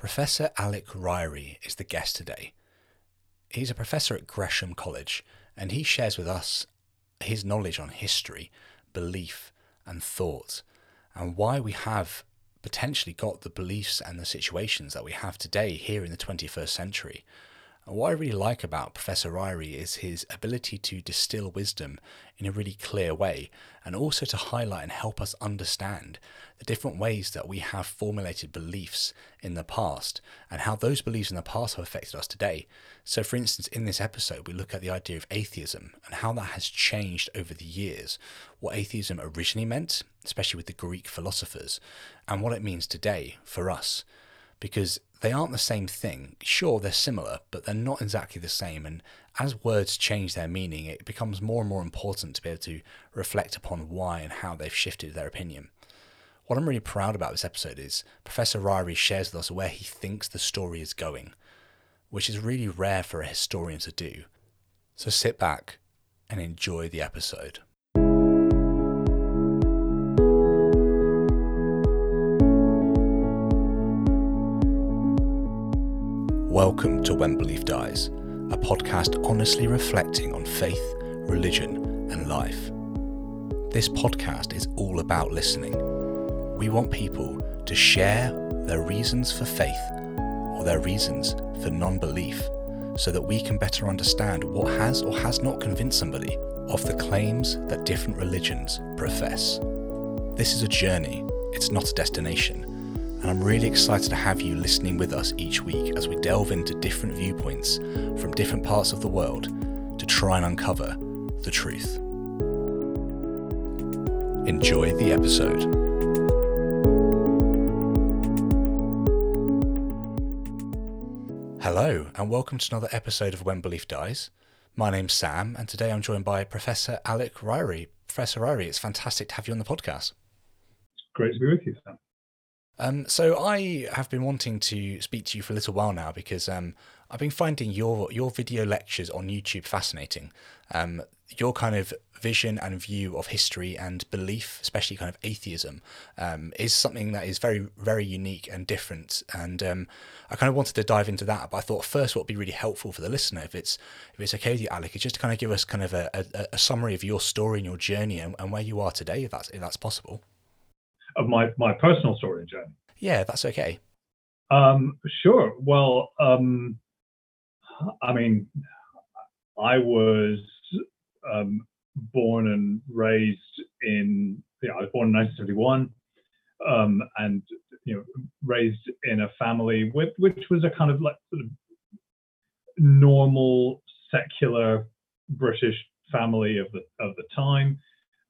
Professor Alec Ryrie is the guest today. He's a professor at Gresham College and he shares with us his knowledge on history, belief, and thought, and why we have potentially got the beliefs and the situations that we have today here in the 21st century. And what I really like about Professor Ryrie is his ability to distill wisdom in a really clear way and also to highlight and help us understand the different ways that we have formulated beliefs in the past and how those beliefs in the past have affected us today. So, for instance, in this episode, we look at the idea of atheism and how that has changed over the years, what atheism originally meant, especially with the Greek philosophers, and what it means today for us. Because they aren't the same thing. Sure, they're similar, but they're not exactly the same. And as words change their meaning, it becomes more and more important to be able to reflect upon why and how they've shifted their opinion. What I'm really proud about this episode is Professor Ryrie shares with us where he thinks the story is going, which is really rare for a historian to do. So sit back and enjoy the episode. Welcome to When Belief Dies, a podcast honestly reflecting on faith, religion, and life. This podcast is all about listening we want people to share their reasons for faith or their reasons for non belief so that we can better understand what has or has not convinced somebody of the claims that different religions profess. This is a journey, it's not a destination, and I'm really excited to have you listening with us each week as we delve into different viewpoints from different parts of the world to try and uncover the truth. Enjoy the episode. Hello, and welcome to another episode of When Belief Dies. My name's Sam, and today I'm joined by Professor Alec Ryrie. Professor Ryrie, it's fantastic to have you on the podcast. It's great to be with you, Sam. Um, so I have been wanting to speak to you for a little while now because um, I've been finding your your video lectures on YouTube fascinating. Um, your kind of vision and view of history and belief, especially kind of atheism, um, is something that is very, very unique and different. And um, I kind of wanted to dive into that, but I thought first what would be really helpful for the listener, if it's if it's okay with you, Alec, is just to kind of give us kind of a, a, a summary of your story and your journey and, and, where you are today, if that's if that's possible. Of my my personal story journey. Yeah, that's okay. Um, sure. Well, um, I mean, I was um, born and raised in, you know, I was born in 1971, um, and you know, raised in a family with, which was a kind of like sort of normal secular British family of the of the time.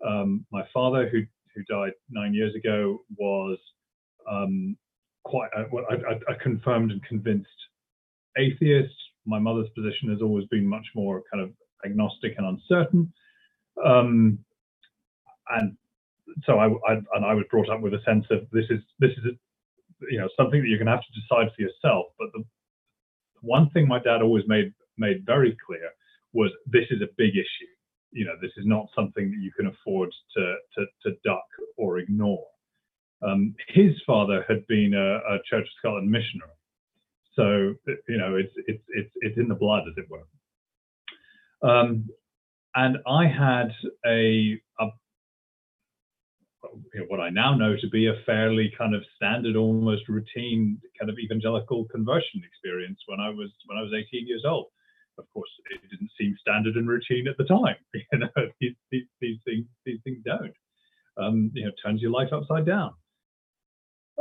Um, my father, who who died nine years ago, was um, quite a, a, a, confirmed and convinced atheist. My mother's position has always been much more kind of agnostic and uncertain. Um, and so I, I, and I was brought up with a sense of this is this is you know something that you're going to have to decide for yourself. But the one thing my dad always made made very clear was this is a big issue. You know, this is not something that you can afford to to, to duck or ignore. Um, his father had been a, a Church of Scotland missionary, so you know it's it's it's it's in the blood, as it were. Um, and I had a, a what I now know to be a fairly kind of standard, almost routine kind of evangelical conversion experience when I was when I was 18 years old. Of course, it didn't seem standard and routine at the time. You know, these, these, these things these things don't. Um, you know, turns your life upside down.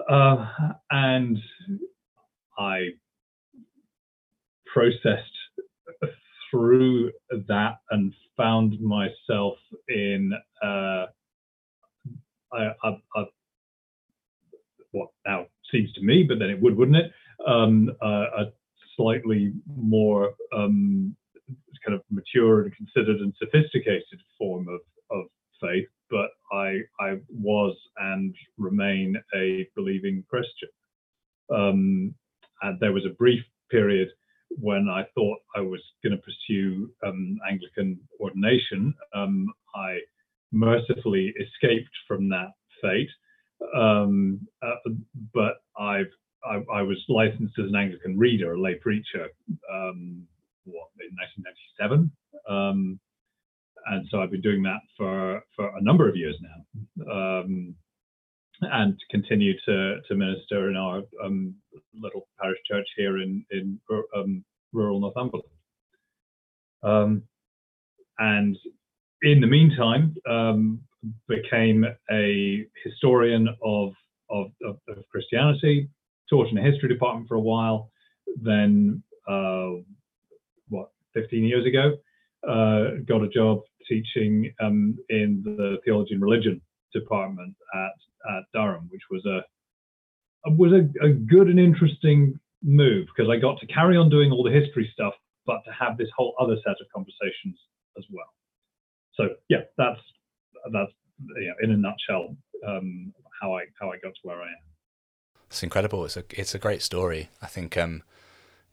Uh, and I processed through that and found myself in uh, a, a, what now seems to me, but then it would, wouldn't it? Um, a slightly more um, kind of mature and considered and sophisticated form of, of faith, but I I was and remain a believing Christian. Um, and there was a brief period when I thought I was going to pursue um, Anglican ordination, um, I mercifully escaped from that fate. Um, uh, but I've I, I, was licensed as an Anglican reader, a lay preacher, um, what in 1997, um, and so I've been doing that for for a number of years now, um, and continue to to minister in our um, little parish church here in in um, rural Northumberland. Um, and in the meantime, became a historian of, of, of, of Christianity, taught in a history department for a while, then uh, what 15 years ago uh, got a job teaching um, in the theology and religion department at, at Durham, which was a was a, a good and interesting move because I got to carry on doing all the history stuff, but to have this whole other set of conversations as well. So yeah, that's that's know, in a nutshell um, how I how I got to where I am. It's incredible. It's a it's a great story. I think um,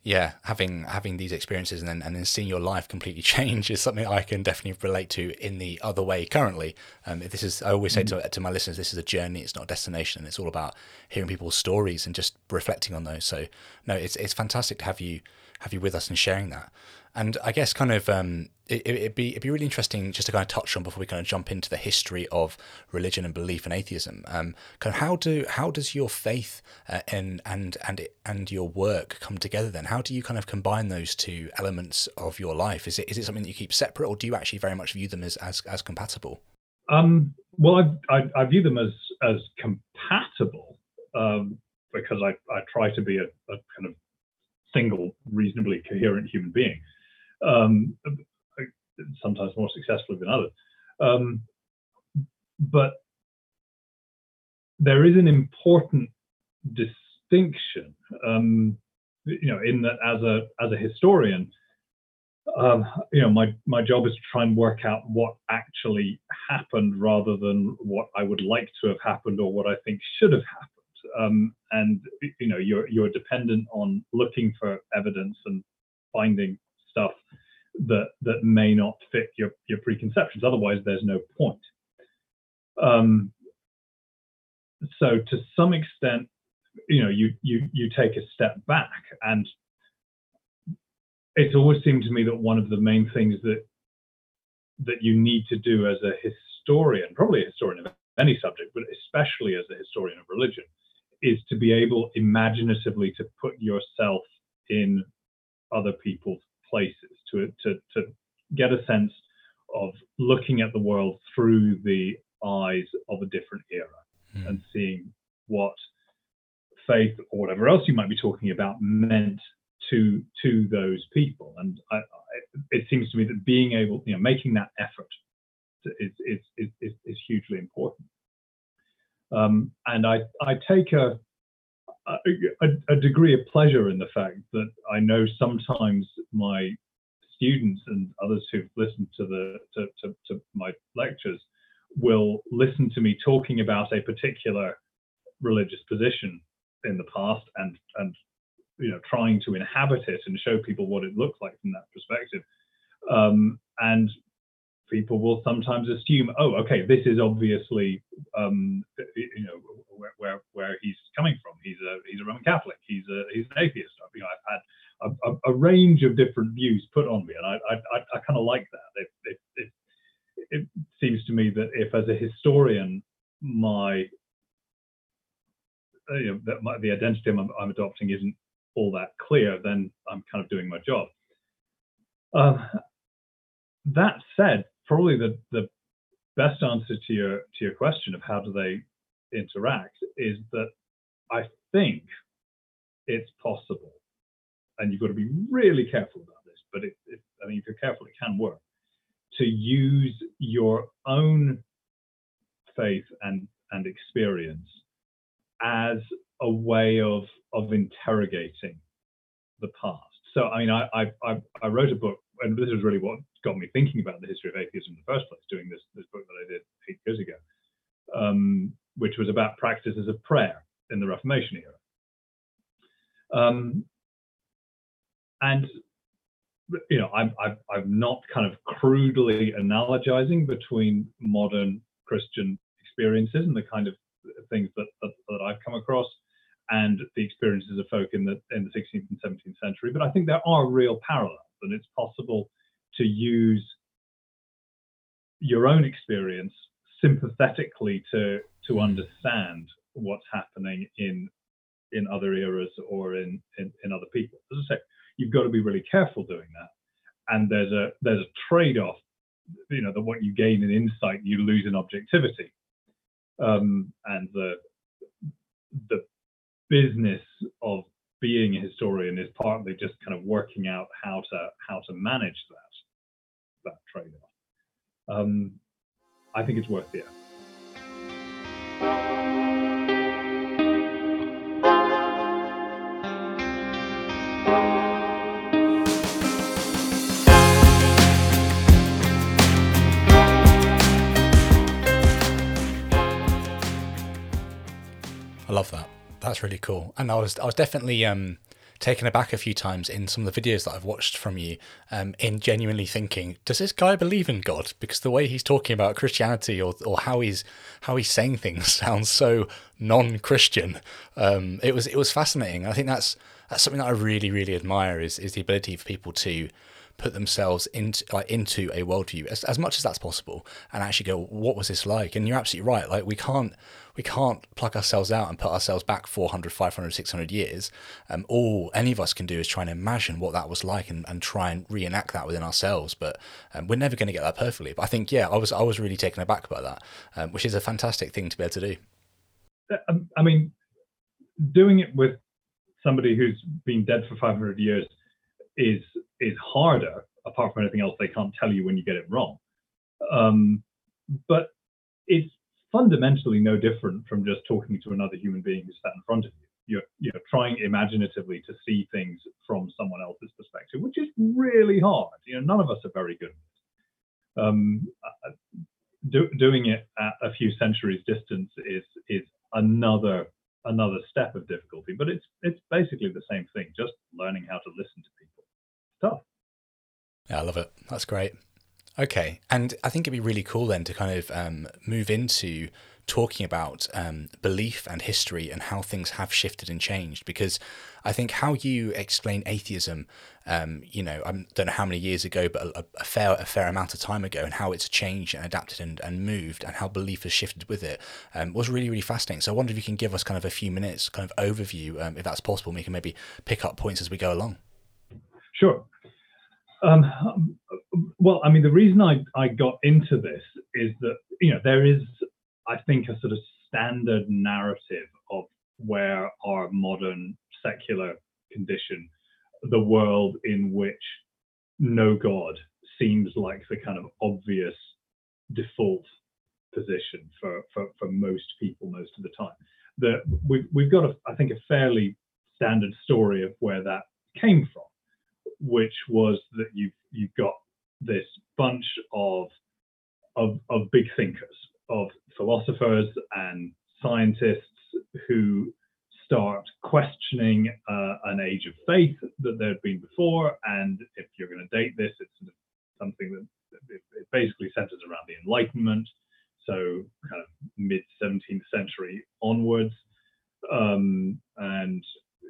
yeah, having having these experiences and then and then seeing your life completely change is something I can definitely relate to in the other way currently. Um, this is I always say mm-hmm. to to my listeners, this is a journey. It's not a destination. And it's all about hearing people's stories and just reflecting on those. So no, it's it's fantastic to have you have you with us and sharing that. And I guess kind of um, it, would be it'd be really interesting just to kind of touch on before we kind of jump into the history of religion and belief and atheism. Um, kind of how do how does your faith uh, and and and it, and your work come together? Then how do you kind of combine those two elements of your life? Is it is it something that you keep separate, or do you actually very much view them as as, as compatible? Um, well, I, I, I view them as as compatible um, because I, I try to be a, a kind of single, reasonably coherent human being um, sometimes more successfully than others. Um, but there is an important distinction, um, you know, in that as a as a historian, um, you know, my my job is to try and work out what actually happened rather than what I would like to have happened or what I think should have happened. Um, and you know, you're you're dependent on looking for evidence and finding stuff that that may not fit your your preconceptions. Otherwise, there's no point. Um, so to some extent, you know, you you you take a step back, and it's always seemed to me that one of the main things that that you need to do as a historian, probably a historian of any subject, but especially as a historian of religion, is to be able imaginatively to put yourself in other people's places to, to, to get a sense of looking at the world through the eyes of a different era mm. and seeing what faith or whatever else you might be talking about meant to to those people and I, I, it seems to me that being able you know making that effort is is is, is, is hugely important um, and I I take a a, a, degree of pleasure in the fact that I know sometimes my students and others who've listened to the to, to, to my lectures will listen to me talking about a particular religious position in the past and and you know trying to inhabit it and show people what it looks like from that perspective. Um, and people will sometimes assume oh okay this is obviously um, you know where, where, where he's coming from. He's a he's a roman catholic. He's a he's an atheist. You know, i've had a, a, range of different views put on me, and I I, I kind of like that. It, it, it, it seems to me that if, as a historian, my uh, you know, that my, the identity I'm, I'm, adopting isn't all that clear, then I'm kind of doing my job. Uh, that said, probably the, the best answer to your to your question of how do they interact is that I think it's possible and you've got to be really careful about this, but it, it, I mean, if you're careful, it can work, to use your own faith and, and experience as a way of, of interrogating the past. So, I mean, I, I, I wrote a book, and this is really what got me thinking about the history of atheism in the first place, doing this, this book that I did eight years ago, um, which was about practices of prayer in the Reformation era. Um, and you know, I'm, I'm, I'm not kind of crudely analogizing between modern Christian experiences and the kind of things that, that, that I've come across and the experiences of folk in the in the 16th and 17th century. But I think there are real parallels, and it's possible to use your own experience sympathetically to to hmm. understand what's happening in in other eras or in, in, in other people. As I say, you've got to be really careful doing that. And there's a there's a trade-off, you know, that what you gain in insight, you lose in objectivity. Um, and the the business of being a historian is partly just kind of working out how to how to manage that that trade-off. Um, I think it's worth the effort. Love that. That's really cool. And I was I was definitely um, taken aback a few times in some of the videos that I've watched from you, um, in genuinely thinking, does this guy believe in God? Because the way he's talking about Christianity or or how he's how he's saying things sounds so non-Christian. Um, it was it was fascinating. I think that's that's something that I really really admire is is the ability for people to put themselves into like into a worldview as, as much as that's possible and actually go what was this like? And you're absolutely right like we can't we can't pluck ourselves out and put ourselves back 400 500 600 years. Um, all any of us can do is try and imagine what that was like and, and try and reenact that within ourselves but um, we're never going to get that perfectly. But i think yeah i was i was really taken aback by that um, which is a fantastic thing to be able to do. Uh, um, i mean doing it with somebody who's been dead for 500 years is is harder. Apart from anything else, they can't tell you when you get it wrong. Um, but it's fundamentally no different from just talking to another human being who's sat in front of you. You're, you're trying imaginatively to see things from someone else's perspective, which is really hard. You know, none of us are very good at. Um, uh, do, doing it at a few centuries distance is is another another step of difficulty, but it's it's basically the same thing. Just learning how to listen to. Yeah, I love it. That's great. Okay, and I think it'd be really cool then to kind of um, move into talking about um, belief and history and how things have shifted and changed. Because I think how you explain atheism, um, you know, I don't know how many years ago, but a, a, fair a fair amount of time ago, and how it's changed and adapted and, and moved, and how belief has shifted with it, um, was really really fascinating. So I wonder if you can give us kind of a few minutes kind of overview, um, if that's possible. And we can maybe pick up points as we go along. Sure. Um, well, I mean, the reason I, I got into this is that, you know, there is, I think, a sort of standard narrative of where our modern secular condition, the world in which no God seems like the kind of obvious default position for, for, for most people most of the time. That we've, we've got, a, I think, a fairly standard story of where that came from which was that you've you've got this bunch of of, of big thinkers, of philosophers and scientists who start questioning uh, an age of faith that there had been before. And if you're going to date this, it's something that it, basically centers around the Enlightenment, so kind of mid 17th century onwards. Um, and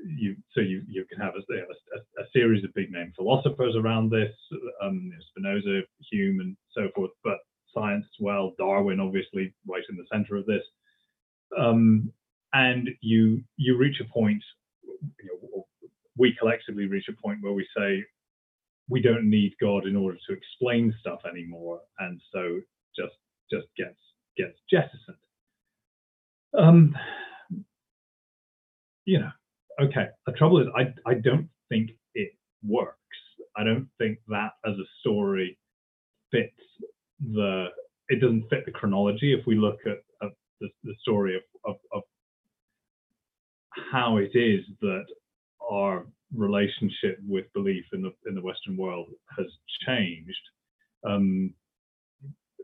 you so you you can have a, a, a, series of big name philosophers around this, um, Spinoza, Hume, and so forth, but science as well. Darwin, obviously, right in the center of this. Um, and you you reach a point, you know, we collectively reach a point where we say we don't need God in order to explain stuff anymore, and so just just gets gets jettisoned. Um, you know, okay. The trouble is, I I don't think it works. I don't think that as a story fits the. It doesn't fit the chronology. If we look at, at the, the story of, of, of how it is that our relationship with belief in the in the Western world has changed. Um,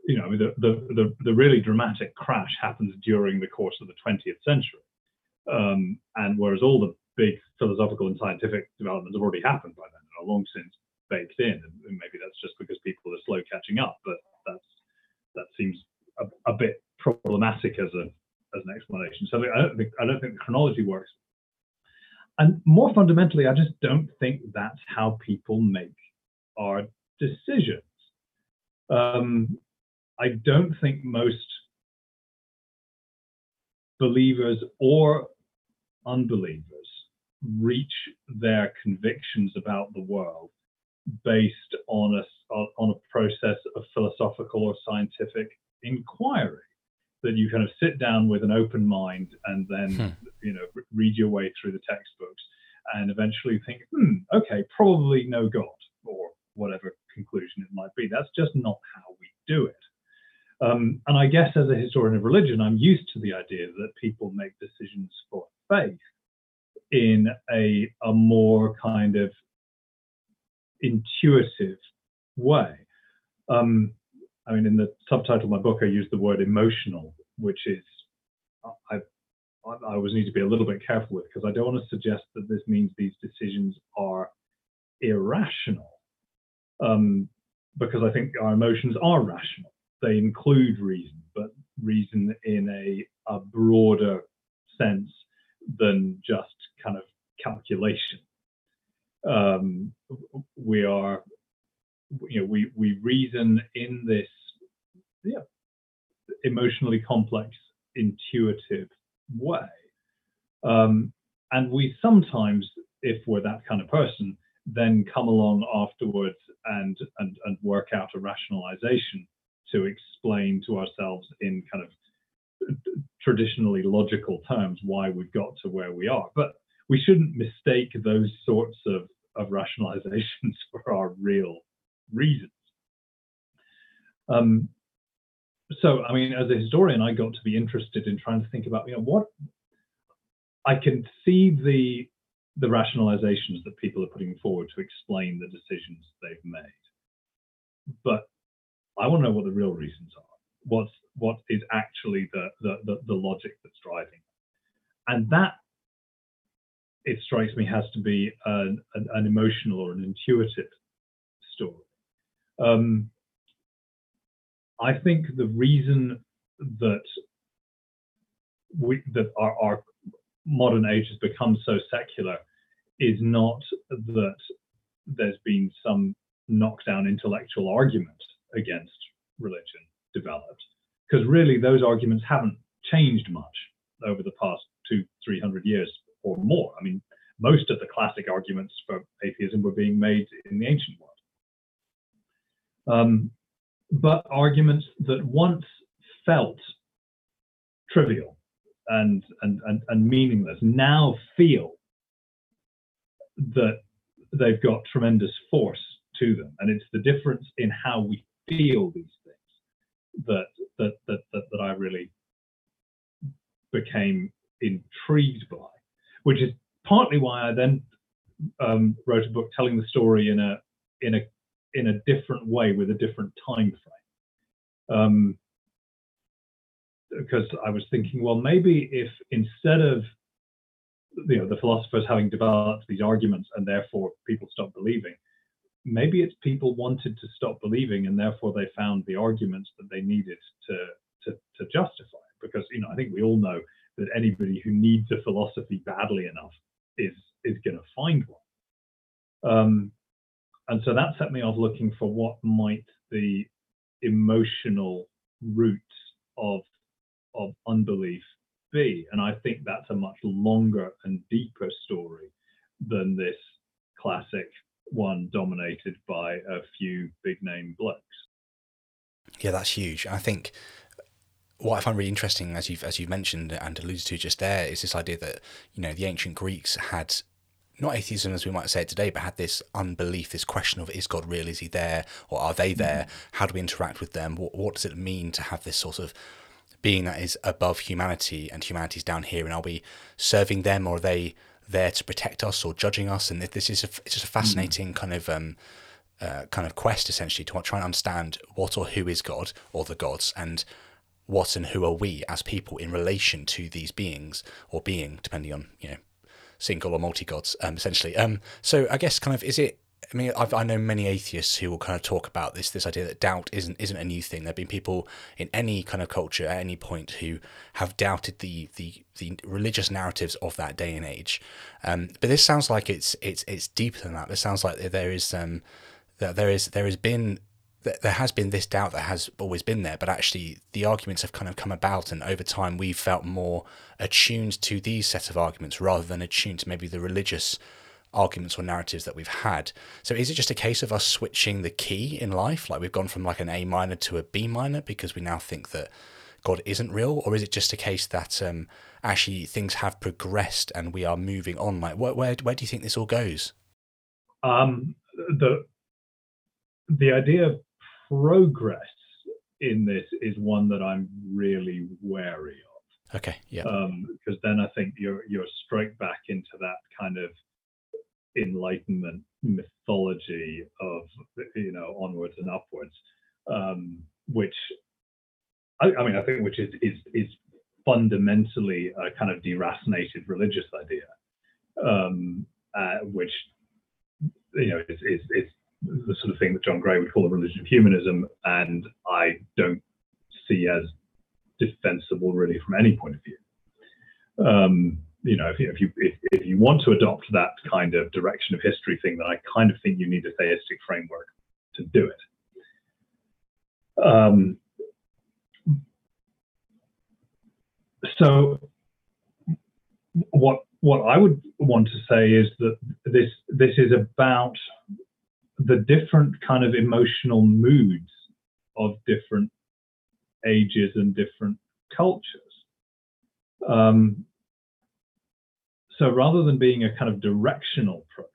you know, the, the, the the really dramatic crash happens during the course of the 20th century, um, and whereas all the big philosophical and scientific developments have already happened by then and are long since baked in. And maybe that's just because people are slow catching up, but that's that seems a, a bit problematic as a as an explanation. So I don't think I don't think the chronology works. and more fundamentally, I just don't think that's how people make our decisions. Um, I don't think most believers or unbelievers reach their convictions about the world based on a, on a process of philosophical or scientific inquiry that you kind of sit down with an open mind and then hmm. you know read your way through the textbooks and eventually think hmm okay probably no god or whatever conclusion it might be. That's just not how we do it. Um, and i guess as a historian of religion i'm used to the idea that people make decisions for faith in a, a more kind of intuitive way. Um, I mean, in the subtitle of my book, I use the word emotional, which is I, I always need to be a little bit careful with because I don't want to suggest that this means these decisions are irrational, um, because I think our emotions are rational. They include reason, but reason in a, a broader sense than just kind of calculation. Um, we are, you know, we we reason in this, yeah, emotionally complex, intuitive way, um, and we sometimes, if we're that kind of person, then come along afterwards and and and work out a rationalization to explain to ourselves in kind of traditionally logical terms why we've got to where we are. But we shouldn't mistake those sorts of, of rationalizations for our real reasons. Um, so, I mean, as a historian, I got to be interested in trying to think about, you know, what I can see the the rationalizations that people are putting forward to explain the decisions they've made, but I want to know what the real reasons are. What's what is actually the, the, the, the logic that's driving. And that, it strikes me, has to be an, an, an emotional or an intuitive story. Um, I think the reason that we, that our, our modern age has become so secular is not that there's been some knockdown intellectual argument against religion developed because really those arguments haven't changed much over the past two, three hundred years or more. I mean, most of the classic arguments for atheism were being made in the ancient world. Um, but arguments that once felt trivial and, and, and, and meaningless now feel that they've got tremendous force to them. And it's the difference in how we feel these that that that that, that I really became intrigued by, which is partly why I then um, wrote a book telling the story in a in a in a different way with a different time frame. Um, because I was thinking, well, maybe if instead of you know the philosophers having developed these arguments and therefore people stop believing, maybe it's people wanted to stop believing and therefore they found the arguments that they needed to to, to justify. Because you know, I think we all know that anybody who needs a philosophy badly enough is is going to find one. Um, and so that set me off looking for what might the emotional roots of of unbelief be. And I think that's a much longer and deeper story than this classic one dominated by a few big name blokes. Yeah, that's huge. I think what I find really interesting, as you've as you mentioned and alluded to just there, is this idea that you know the ancient Greeks had not atheism as we might say it today, but had this unbelief, this question of is God real? Is He there, or are they there? Mm-hmm. How do we interact with them? What, what does it mean to have this sort of being that is above humanity and humanity's down here? And are we serving them, or are they there to protect us or judging us? And this is a, it's just a fascinating mm. kind of um, uh, kind of quest essentially to try and understand what or who is God or the gods and what and who are we as people in relation to these beings or being, depending on you know single or multi gods, um, essentially. Um, so I guess kind of is it I mean, I've, I know many atheists who will kind of talk about this this idea that doubt isn't isn't a new thing. There've been people in any kind of culture at any point who have doubted the the, the religious narratives of that day and age. Um, but this sounds like it's it's it's deeper than that. This sounds like there is um, that there is there has been there has been this doubt that has always been there, but actually the arguments have kind of come about, and over time we've felt more attuned to these set of arguments rather than attuned to maybe the religious arguments or narratives that we've had. So is it just a case of us switching the key in life? Like we've gone from like an A minor to a B minor because we now think that God isn't real? Or is it just a case that um, actually things have progressed and we are moving on? Like where, where, where do you think this all goes? Um, the, the idea of progress in this is one that I'm really wary of. Okay, yeah. Because um, then I think you're you're straight back into that kind of enlightenment mythology of you know onwards and upwards um, which I, I, mean i think which is is is fundamentally a kind of deracinated religious idea um, uh, which you know is, is, is the sort of thing that john gray would call the religion of humanism and i don't see as defensible really from any point of view. Um, you know, if you, if you if, you want to adopt that kind of direction of history thing, then I kind of think you need a theistic framework to do it. Um, so what what I would want to say is that this this is about the different kind of emotional moods of different ages and different cultures. Um, so rather than being a kind of directional process,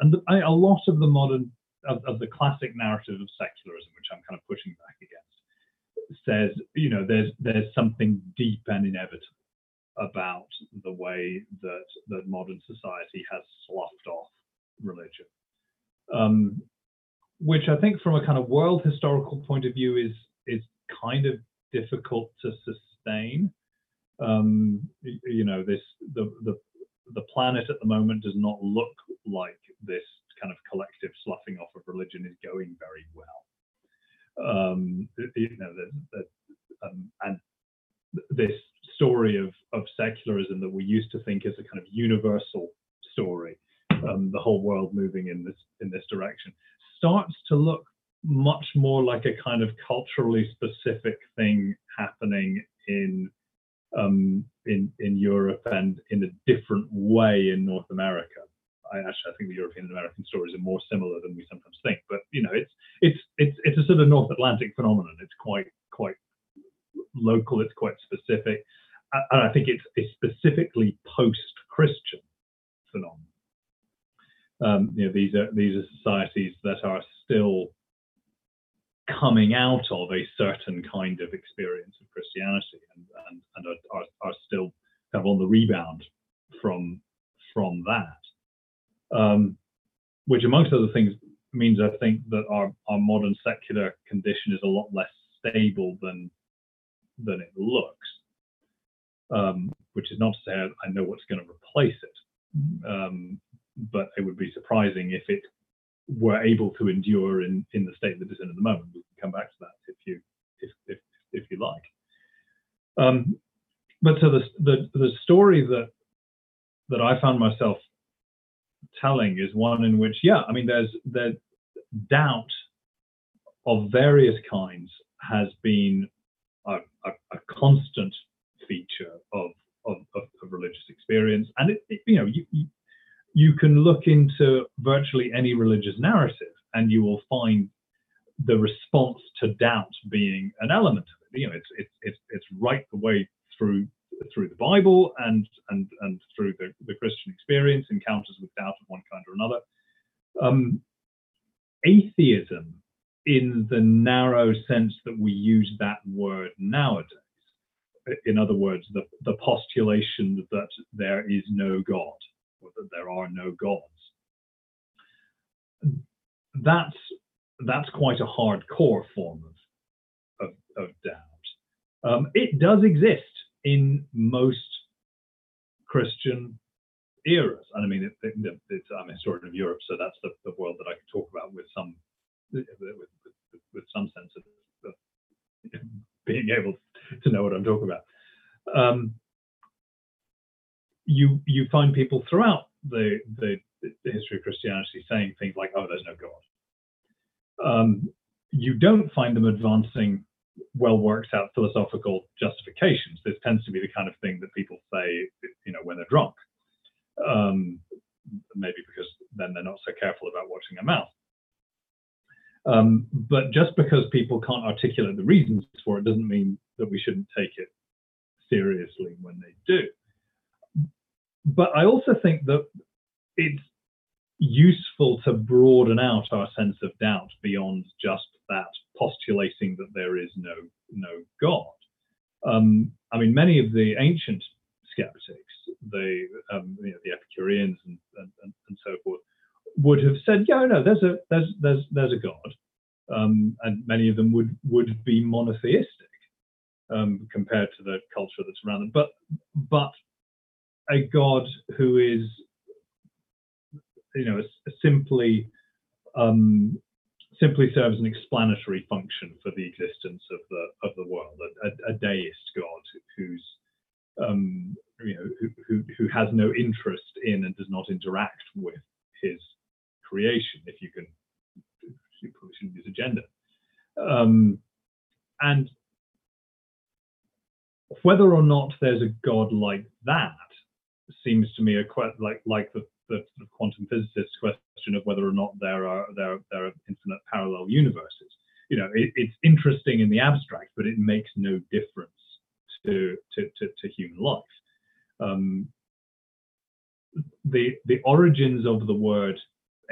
and I, a lot of the modern, of, of, the classic narrative of secularism, which I'm kind of pushing back against, says, you know, there's there's something deep and inevitable about the way that that modern society has sloughed off religion, um, which I think, from a kind of world historical point of view, is is kind of difficult to sustain. Um, you know, this the the the planet at the moment does not look like this kind of collective sloughing off of religion is going very well. Um, you know, the, the, um, and this story of, of secularism that we used to think is a kind of universal story, um, the whole world moving in this in this direction, starts to look much more like a kind of culturally specific thing happening in um, in in Europe and in a different way in North America. I actually I think the European and American stories are more similar than we sometimes think. But you know, it's it's it's it's a sort of North Atlantic phenomenon. It's quite quite local. It's quite specific, and I think it's a specifically post-Christian phenomenon. Um, you know, these are these are societies that are still coming out of a certain kind of experience of Christianity and, and, and are, are, are, still kind of on the rebound from from that. Um, which amongst other things means I think that our, our modern secular condition is a lot less stable than than it looks. Um, which is not to say I, know what's going to replace it. Um, but it would be surprising if it were able to endure in, in the state that it's in at the moment. We can come back to that if you if if, if you like. Um, but so the, the the story that that I found myself telling is one in which, yeah, I mean, there's there's doubt of various kinds has been a, a, a constant feature of, of, of, of, religious experience, and it, it, you know, you, you you can look into virtually any religious narrative and you will find the response to doubt being an element of it. You know, it's it's it's, it's right the way through through the Bible and and and through the, the Christian experience, encounters with doubt of one kind or another. Um, atheism, in the narrow sense that we use that word nowadays, in other words, the, the postulation that there is no God or that there are no gods. That's that's quite a hardcore form of of, of doubt. Um, it does exist in most Christian eras, and I mean it, it, it's I'm a historian of Europe, so that's the, the world that I can talk about with some with, with, with some sense of, of, being able to know what I'm talking about. Um, you you find people throughout the, the, history of Christianity saying things like, "Oh, there's no God." Um, you don't find them advancing well worked out philosophical justifications. This tends to be the kind of thing that people say, you know, when they're drunk. Um, maybe because then they're not so careful about watching their mouth. Um, but just because people can't articulate the reasons for it doesn't mean that we shouldn't take it seriously when they do. But I also think that it's useful to broaden out our sense of doubt beyond just that postulating that there is no no God. Um, I mean, many of the ancient skeptics, the um, you know, the Epicureans and, and, and, so forth, would have said, yeah, no, there's a there's there's there's a God, um, and many of them would would be monotheistic um, compared to the culture that's around them. But but a God who is you know simply um, simply serves an explanatory function for the existence of the of the world, a, a, a deist God who's um, you know who, who, who has no interest in and does not interact with his creation. If you can, you probably shouldn't use agenda. Um, and whether or not there's a God like that seems to me a quite like like the the sort of quantum physicist's question of whether or not there are there there are infinite parallel universes. You know, it, it's interesting in the abstract, but it makes no difference to to, to, to human life. Um, the the origins of the word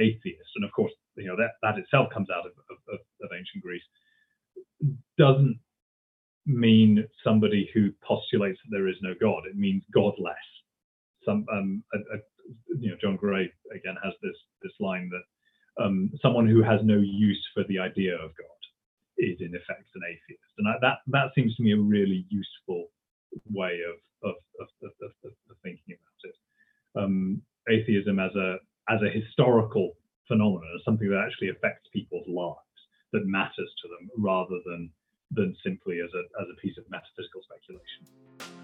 atheist, and of course, you know that that itself comes out of, of, of ancient Greece, doesn't mean somebody who postulates that there is no God. It means godless. Some um, a, a, you know, John Gray again has this this line that um, someone who has no use for the idea of God is in effect an atheist, and that that seems to me a really useful way of of, of, of, of thinking about it. Um, atheism as a as a historical phenomenon, as something that actually affects people's lives, that matters to them, rather than than simply as a as a piece of metaphysical speculation.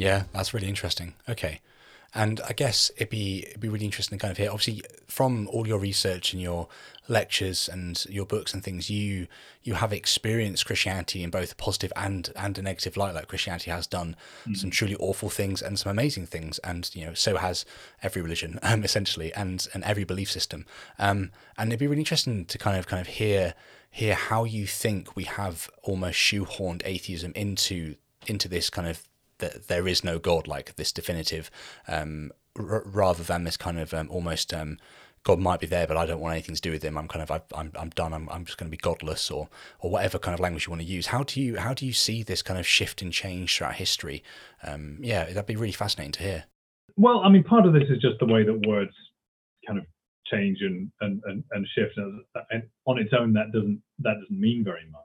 Yeah, that's really interesting. Okay. And I guess it'd be it'd be really interesting to kind of hear. Obviously, from all your research and your lectures and your books and things, you you have experienced Christianity in both a positive and and a negative light. Like Christianity has done mm-hmm. some truly awful things and some amazing things, and you know so has every religion, um, essentially, and and every belief system. Um, and it'd be really interesting to kind of kind of hear hear how you think we have almost shoehorned atheism into into this kind of that there is no God, like this definitive, um, r- rather than this kind of um, almost um, God might be there, but I don't want anything to do with him. I'm kind of I, I'm I'm done. I'm I'm just going to be godless, or or whatever kind of language you want to use. How do you how do you see this kind of shift and change throughout history? Um, yeah, that'd be really fascinating to hear. Well, I mean, part of this is just the way that words kind of change and and and, and shift, and, and on its own, that doesn't that doesn't mean very much.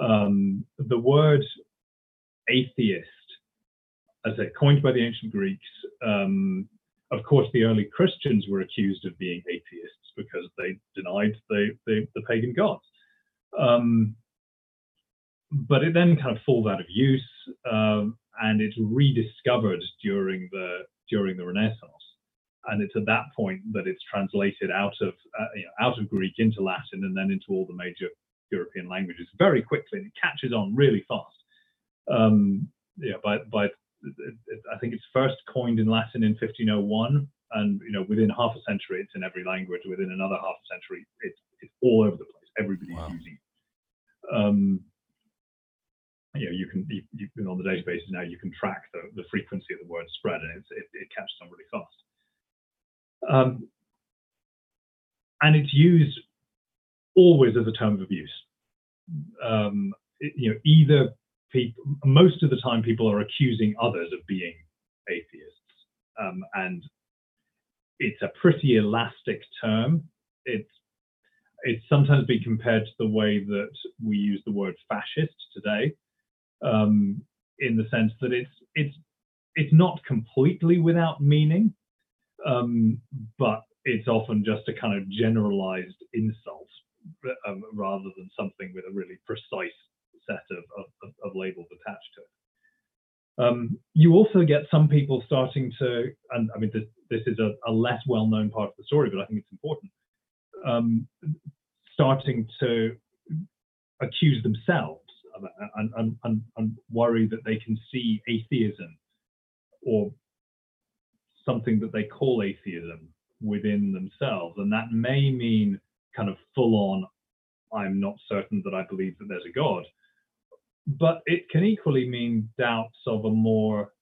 Um, the word atheist as I coined by the ancient Greeks. Um, of course, the early Christians were accused of being atheists because they denied the, the, the pagan gods. Um, but it then kind of falls out of use, um, and it's rediscovered during the during the Renaissance. And it's at that point that it's translated out of uh, you know, out of Greek into Latin and then into all the major European languages very quickly, and it catches on really fast. Um, yeah, by by I think it's first coined in Latin in 1501, and you know within half a century it's in every language. Within another half a century, it's it's all over the place. Everybody's wow. using it. Um, you know, you can you, you, on the databases now you can track the, the frequency of the word spread, and it, it catches on really fast. Um, and it's used always as a term of abuse. Um, it, you know, either people most of the time people are accusing others of being atheists um, and it's a pretty elastic term. It's it's sometimes been compared to the way that we use the word fascist today, um, in the sense that it's it's it's not completely without meaning, um, but it's often just a kind of generalized insult um, rather than something with a really precise set of, of, of labels attached to it. Um, you also get some people starting to, and I mean, this, this is a, a, less well known part of the story, but I think it's important, um, starting to accuse themselves and, and, and, and worry that they can see atheism or something that they call atheism within themselves. And that may mean kind of full on, I'm not certain that I believe that there's a God. But it can equally mean doubts of a more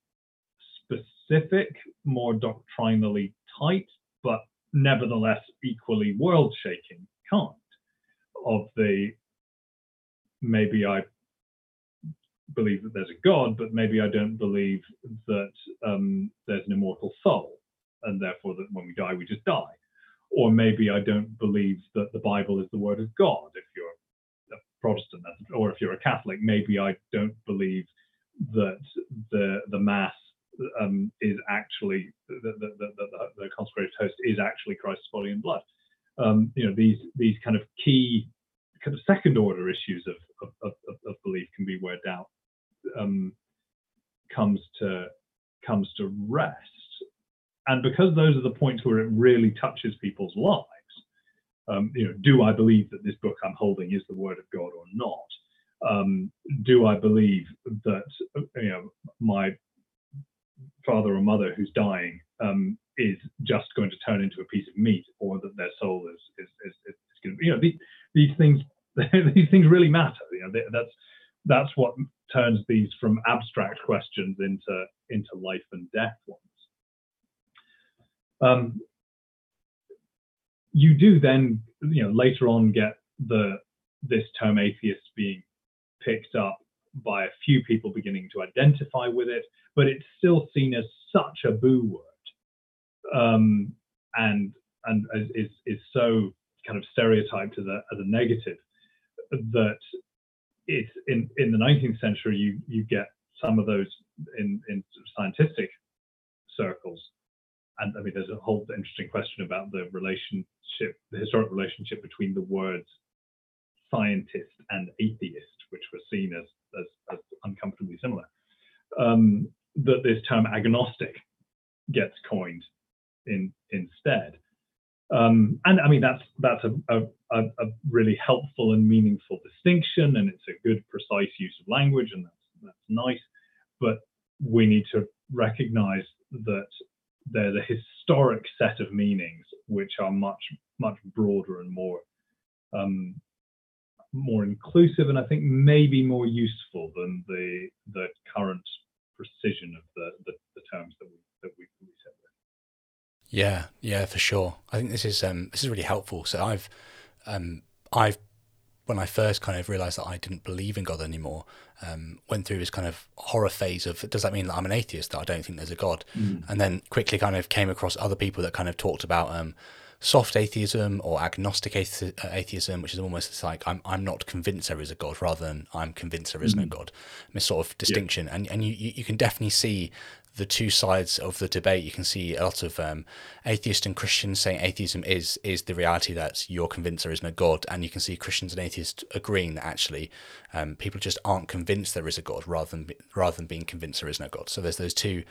specific, more doctrinally tight, but nevertheless equally world shaking kind of the maybe I believe that there's a God, but maybe I don't believe that um, there's an immortal soul, and therefore that when we die we just die. Or maybe I don't believe that the Bible is the word of God. If you're a Protestant, or if you're a Catholic, maybe I don't believe that the the Mass um, is actually the the, the, the, consecrated host is actually Christ's body and blood. Um, you know these these kind of key kind of second order issues of, of, of, of belief can be where doubt um, comes to comes to rest. And because those are the points where it really touches people's lives, um, you know, do I believe that this book I'm holding is the word of God or not? Um, do I believe that you know my father or mother who's dying um, is just going to turn into a piece of meat, or that their soul is is, is, is going to be, you know, these, these things these things really matter. You know, that's that's what turns these from abstract questions into into life and death ones. Um, you do then, you know, later on get the this term atheist being picked up by a few people beginning to identify with it, but it's still seen as such a boo word, um, and and is is so kind of stereotyped as a as a negative that it's in in the 19th century you you get some of those in in scientific circles and i mean there's a whole interesting question about the relationship the historic relationship between the words scientist and atheist which were seen as as, as uncomfortably similar um, that this term agnostic gets coined in instead um, and I mean that's that's a, a, a, really helpful and meaningful distinction, and it's a good, precise use of language, and that's that's nice. But we need to recognize that there's a historic set of meanings which are much much broader and more um, more inclusive, and I think maybe more useful than the the current precision of the the, the terms that we that we, set there. Yeah, yeah, for sure. I think this is um, this is really helpful. So I've um, I've when I first kind of realized that I didn't believe in God anymore, um, went through this kind of horror phase of does that mean that I'm an atheist that I don't think there's a God, mm. and then quickly kind of came across other people that kind of talked about um, soft atheism or agnostic atheism, which is almost like I'm I'm not convinced there is a God rather than I'm convinced there is mm. no God. This sort of distinction, yeah. and and you you can definitely see the two sides of the debate, you can see a lot of um, atheists and Christians saying atheism is is the reality that you're convinced there is no God, and you can see Christians and atheists agreeing that actually um, people just aren't convinced there is a God rather than rather than being convinced there is no God. So there's those two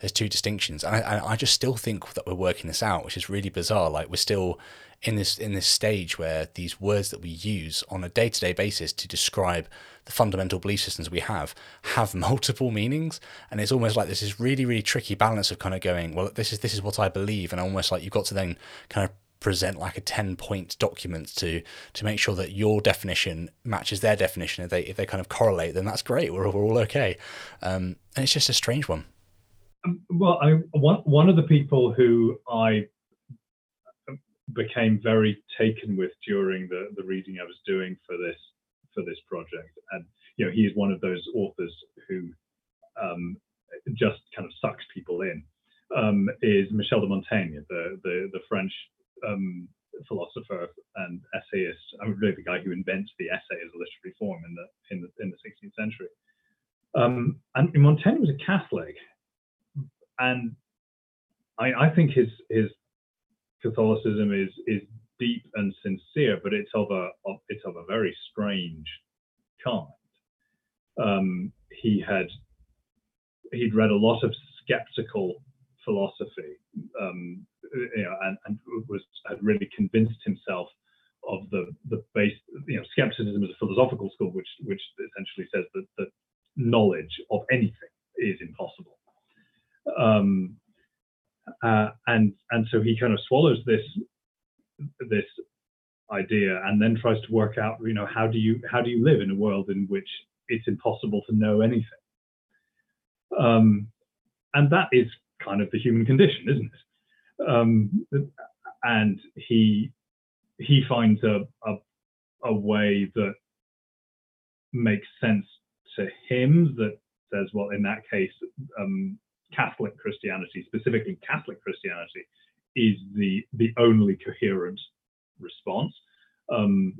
there's two distinctions, and I, I just still think that we're working this out, which is really bizarre. Like we're still in this in this stage where these words that we use on a day to day basis to describe the fundamental belief systems we have have multiple meanings, and it's almost like this is really really tricky balance of kind of going, well, this is this is what I believe, and almost like you've got to then kind of present like a 10 point document to to make sure that your definition matches their definition. If they if they kind of correlate then that's great. We're, we're all okay. Um, and it's just a strange one well I, one, one of the people who i became very taken with during the, the reading I was doing for this for this project. And you know, he is one of those authors who um, just kind of sucks people in. um, is Michel de Montaigne, the the, the French um, philosopher and essayist. I mean, really the guy who invents the essay as a literary form in the in the in the 16th century. Um, and Montaigne was a Catholic, and I, I think his his Catholicism is is deep and sincere, but it's of a of, it's of a very strange kind. Um, he had he'd read a lot of skeptical philosophy, um, you know, and, and, was had really convinced himself of the the base. You know, skepticism is a philosophical school which which essentially says that that knowledge of anything is impossible. Um, uh, and and so he kind of swallows this this idea and then tries to work out you know how do you how do you live in a world in which it's impossible to know anything? Um, and that is kind of the human condition isn't it? Um, and he he finds a, a, a way that makes sense to him that says well in that case um, Catholic Christianity, specifically Catholic Christianity, is the the only coherent response. Um,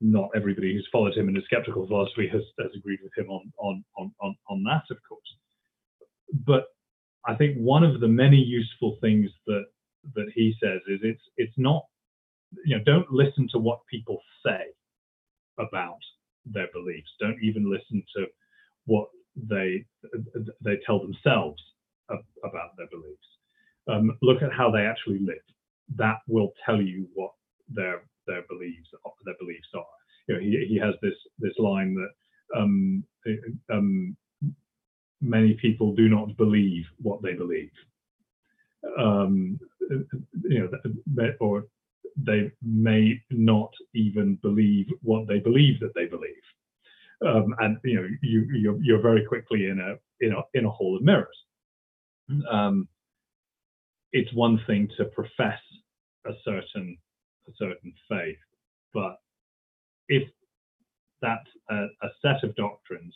not everybody who's followed him in his skeptical philosophy has, has agreed with him on, on, on, on, on that, of course. But I think one of the many useful things that that he says is it's it's not you know don't listen to what people say about their beliefs. Don't even listen to what they they tell themselves about their beliefs. Um, look at how they actually live. That will tell you what their their beliefs their beliefs are. You know, he he has this this line that um, um, many people do not believe what they believe. Um, you know, or they may not even believe what they believe that they believe um, and you know you you're, you're, very quickly in a in a in a hall of mirrors. Um, it's one thing to profess a certain a certain faith, but if that's uh, a set of doctrines,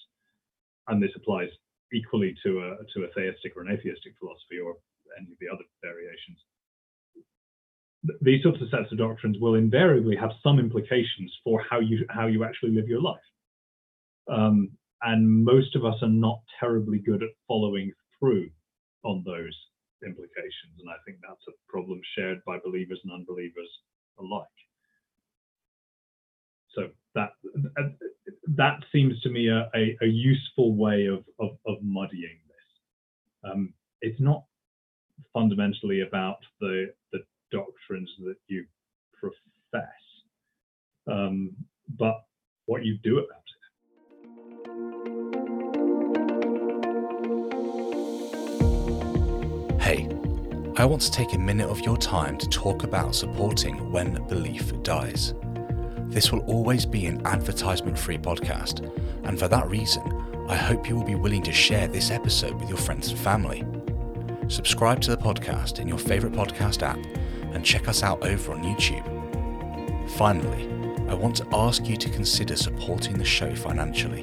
and this applies equally to a to a theistic or an atheistic philosophy or any of the other variations, these sorts of sets of doctrines will invariably have some implications for how you how you actually live your life. Um, and most of us are not terribly good at following through on those implications. And I think that's a problem shared by believers and unbelievers alike. So that that seems to me a, a, a useful way of, of, of muddying this. Um, it's not fundamentally about the the doctrines that you profess, um, but what you do about I want to take a minute of your time to talk about supporting When Belief Dies. This will always be an advertisement free podcast, and for that reason, I hope you will be willing to share this episode with your friends and family. Subscribe to the podcast in your favourite podcast app and check us out over on YouTube. Finally, I want to ask you to consider supporting the show financially.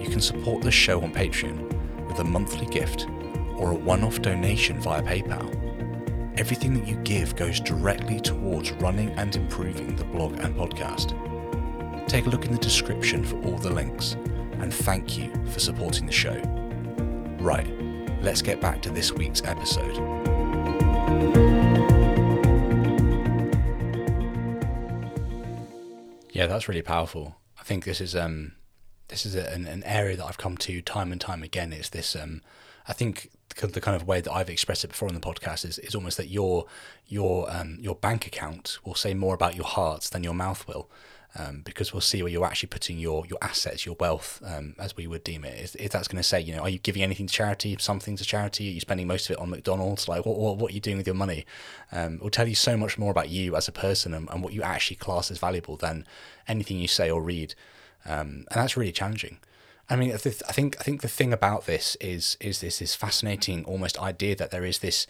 You can support the show on Patreon with a monthly gift or a one off donation via PayPal. Everything that you give goes directly towards running and improving the blog and podcast. Take a look in the description for all the links, and thank you for supporting the show. Right, let's get back to this week's episode. Yeah, that's really powerful. I think this is um, this is an, an area that I've come to time and time again. Is this um, I think the kind of way that I've expressed it before on the podcast is, is almost that your your um, your bank account will say more about your heart than your mouth will, um, because we'll see where you're actually putting your your assets, your wealth, um, as we would deem it. If, that's going to say, you know, are you giving anything to charity, something to charity? Are you spending most of it on McDonald's? Like, what what, what are you doing with your money? Um, will tell you so much more about you as a person and, and what you actually class as valuable than anything you say or read, um, and that's really challenging. I mean, I think I think the thing about this is is this this fascinating almost idea that there is this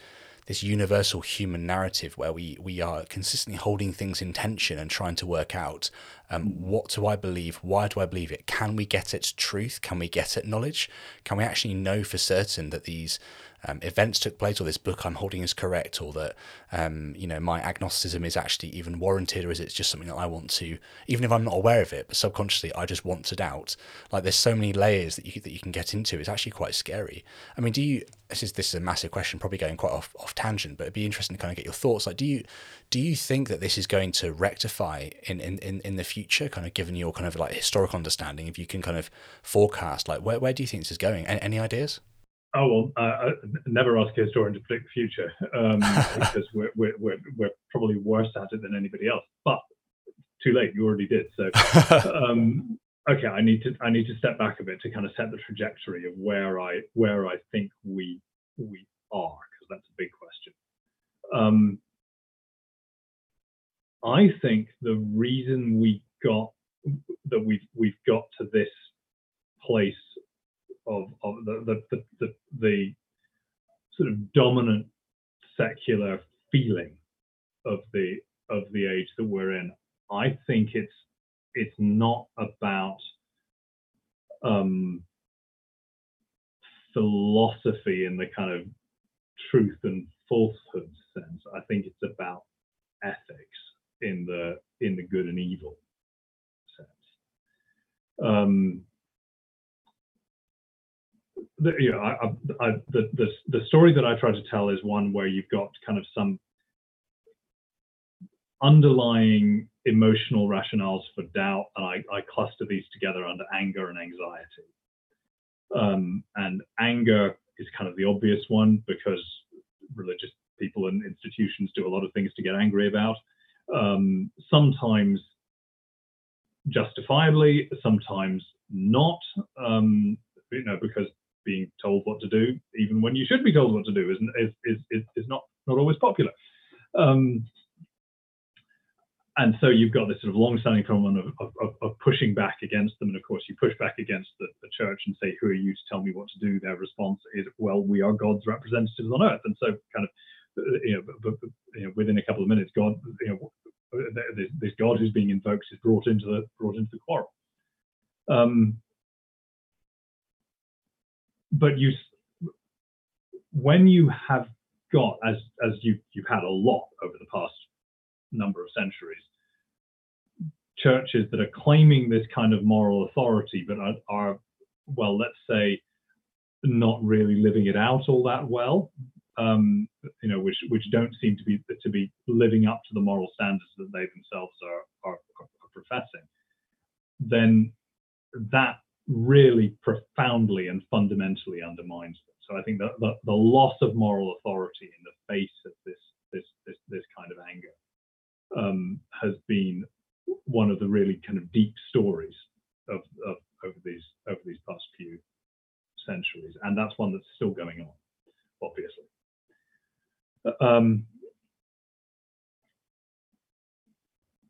this universal human narrative where we we are consistently holding things in tension and trying to work out um, what do I believe, why do I believe it, can we get at truth, can we get at knowledge, can we actually know for certain that these um, events took place, or this book I'm holding is correct, or that um, you know my agnosticism is actually even warranted, or is it just something that I want to, even if I'm not aware of it, but subconsciously I just want to doubt. Like there's so many layers that you that you can get into. It's actually quite scary. I mean, do you? This is this is a massive question, probably going quite off off tangent, but it'd be interesting to kind of get your thoughts. Like, do you do you think that this is going to rectify in in in, in the future? Kind of given your kind of like historical understanding, if you can kind of forecast, like where where do you think this is going? Any, any ideas? Oh well, uh, never ask a historian to predict the future um, because we're, we're, we're we're probably worse at it than anybody else. But too late, you already did. So um, okay, I need to I need to step back a bit to kind of set the trajectory of where I where I think we we are because that's a big question. Um, I think the reason we got that we've we've got to this place of, of the, the, the, the, sort of dominant secular feeling of the of the age that we're in. I think it's it's not about um, philosophy in the kind of truth and falsehood sense. I think it's about ethics in the in the good and evil sense. Um, the, you know, I, I, the, the the story that I try to tell is one where you've got kind of some underlying emotional rationales for doubt, and I, I cluster these together under anger and anxiety. Um, and anger is kind of the obvious one because religious people and institutions do a lot of things to get angry about. Um, sometimes justifiably, sometimes not. Um, you know, because being told what to do, even when you should be told what to do, is is is, is not not always popular. Um, and so you've got this sort of long-standing problem of, of, of, pushing back against them. And of course, you push back against the, the, church and say, "Who are you to tell me what to do?" Their response is, "Well, we are God's representatives on earth." And so, kind of, you know, you know within a couple of minutes, God, you know, this, this, God who's being invoked is brought into the brought into the quarrel. Um, but you, when you have got, as as you you've had a lot over the past number of centuries, churches that are claiming this kind of moral authority, but are, are well, let's say, not really living it out all that well. Um, you know, which which don't seem to be to be living up to the moral standards that they themselves are are, are professing, then that really profoundly and fundamentally undermines them. So I think that the, the loss of moral authority in the face of this this this, this kind of anger um, has been one of the really kind of deep stories of, of over these over these past few centuries, and that's one that's still going on, obviously. Um,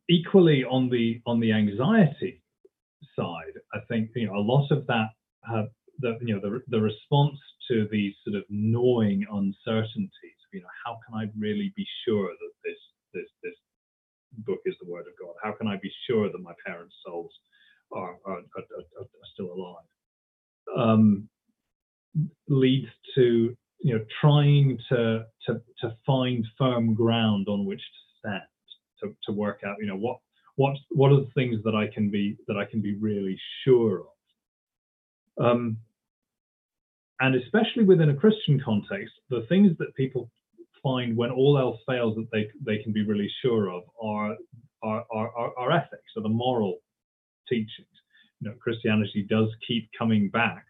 equally on the on the anxiety side, I think you know a lot of that have the you know the the response to these sort of gnawing uncertainties. You know, how can I really be sure that this this this book is the word of God? How can I be sure that my parents' souls are are, are, are, are still alive? Um, leads to you know trying to to to find firm ground on which to stand to, to work out you know what what what are the things that I can be that I can be really sure of um, and especially within a Christian context the things that people find when all else fails that they they can be really sure of are are are, are ethics or the moral teachings you know Christianity does keep coming back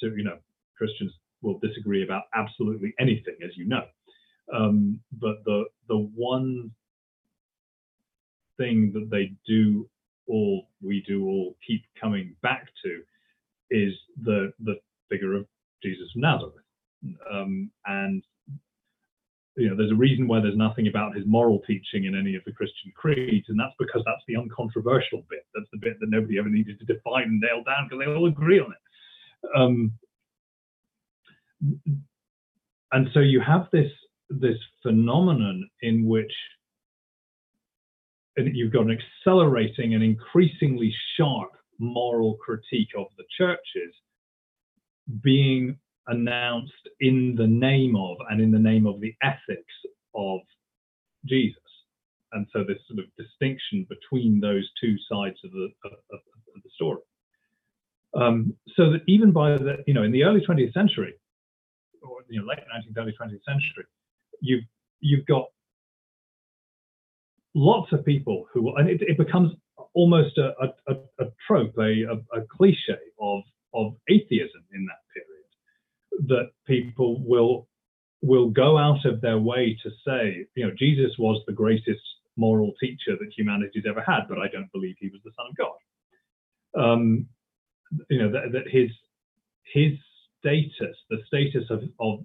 to you know Christians will disagree about absolutely anything, as you know. Um, but the the one thing that they do all we do all keep coming back to is the the figure of Jesus of Nazareth. Um, and you know, there's a reason why there's nothing about his moral teaching in any of the Christian creeds, and that's because that's the uncontroversial bit. That's the bit that nobody ever needed to define and nail down because they all agree on it. Um, and so you have this this phenomenon in which you've got an accelerating and increasingly sharp moral critique of the churches being announced in the name of and in the name of the ethics of Jesus. And so this sort of distinction between those two sides of the of, of, the story. Um, so that even by the you know in the early 20th century, or you know late 19th early 20th century, you've you've got lots of people who and it, it becomes almost a, a, a trope, a, a, cliche of of atheism in that period, that people will will go out of their way to say, you know, Jesus was the greatest moral teacher that humanity's ever had, but I don't believe he was the Son of God. Um, you know that, that his his status, the status of, of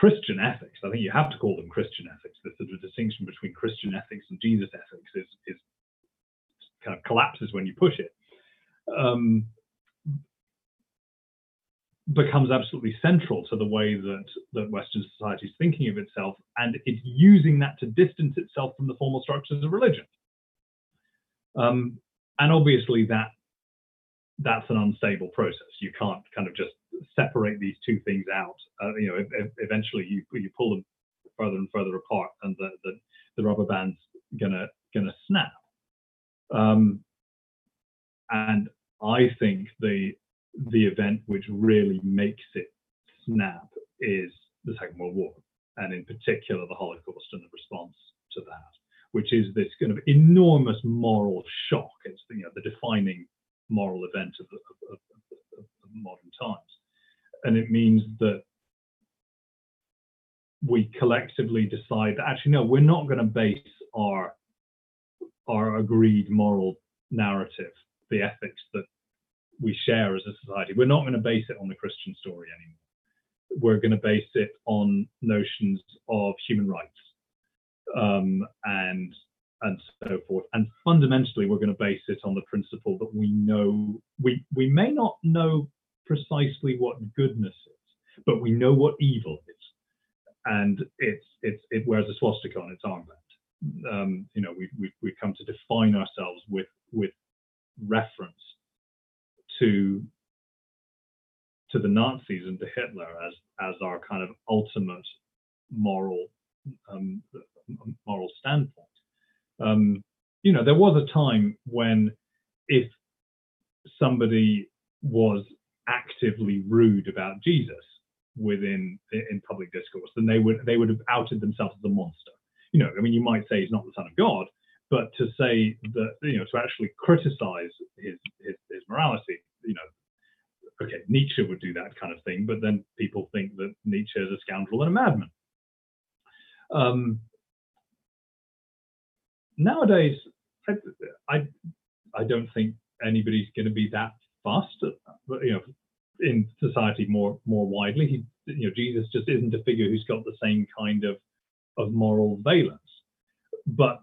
Christian ethics, I think you have to call them Christian ethics. The sort of distinction between Christian ethics and Jesus ethics is, is kind of collapses when you push it. Um, becomes absolutely central to the way that, that Western society is thinking of itself, and it's using that to distance itself from the formal structures of religion. Um, and obviously, that that's an unstable process. You can't kind of just separate these two things out. Uh, you know, eventually you you pull them further and further apart, and the the, the rubber band's gonna gonna snap. Um, and I think the the event which really makes it snap is the Second World War, and in particular the Holocaust and the response to that, which is this kind of enormous moral shock. It's you know the defining moral event of, of, of, of modern times, and it means that we collectively decide that actually no, we're not going to base our our agreed moral narrative, the ethics that we share as a society. We're not going to base it on the Christian story anymore. We're going to base it on notions of human rights um, and and so forth. And fundamentally, we're going to base it on the principle that we know we we may not know precisely what goodness is, but we know what evil is, and it's it's it wears a swastika on its armband. Um, you know, we we we come to define ourselves with with reference to to the Nazis and to Hitler as as our kind of ultimate moral um, moral standpoint. Um, you know, there was a time when if somebody was actively rude about Jesus within in public discourse, then they would they would have outed themselves as a monster. You know, I mean, you might say he's not the son of God, but to say that you know to actually criticize his his, his morality you know, okay, Nietzsche would do that kind of thing, but then people think that Nietzsche is a scoundrel and a madman. Um, nowadays, I, I, I don't think anybody's going to be that fast, you know, in society more more widely, he, you know, Jesus just isn't a figure who's got the same kind of of moral valence. But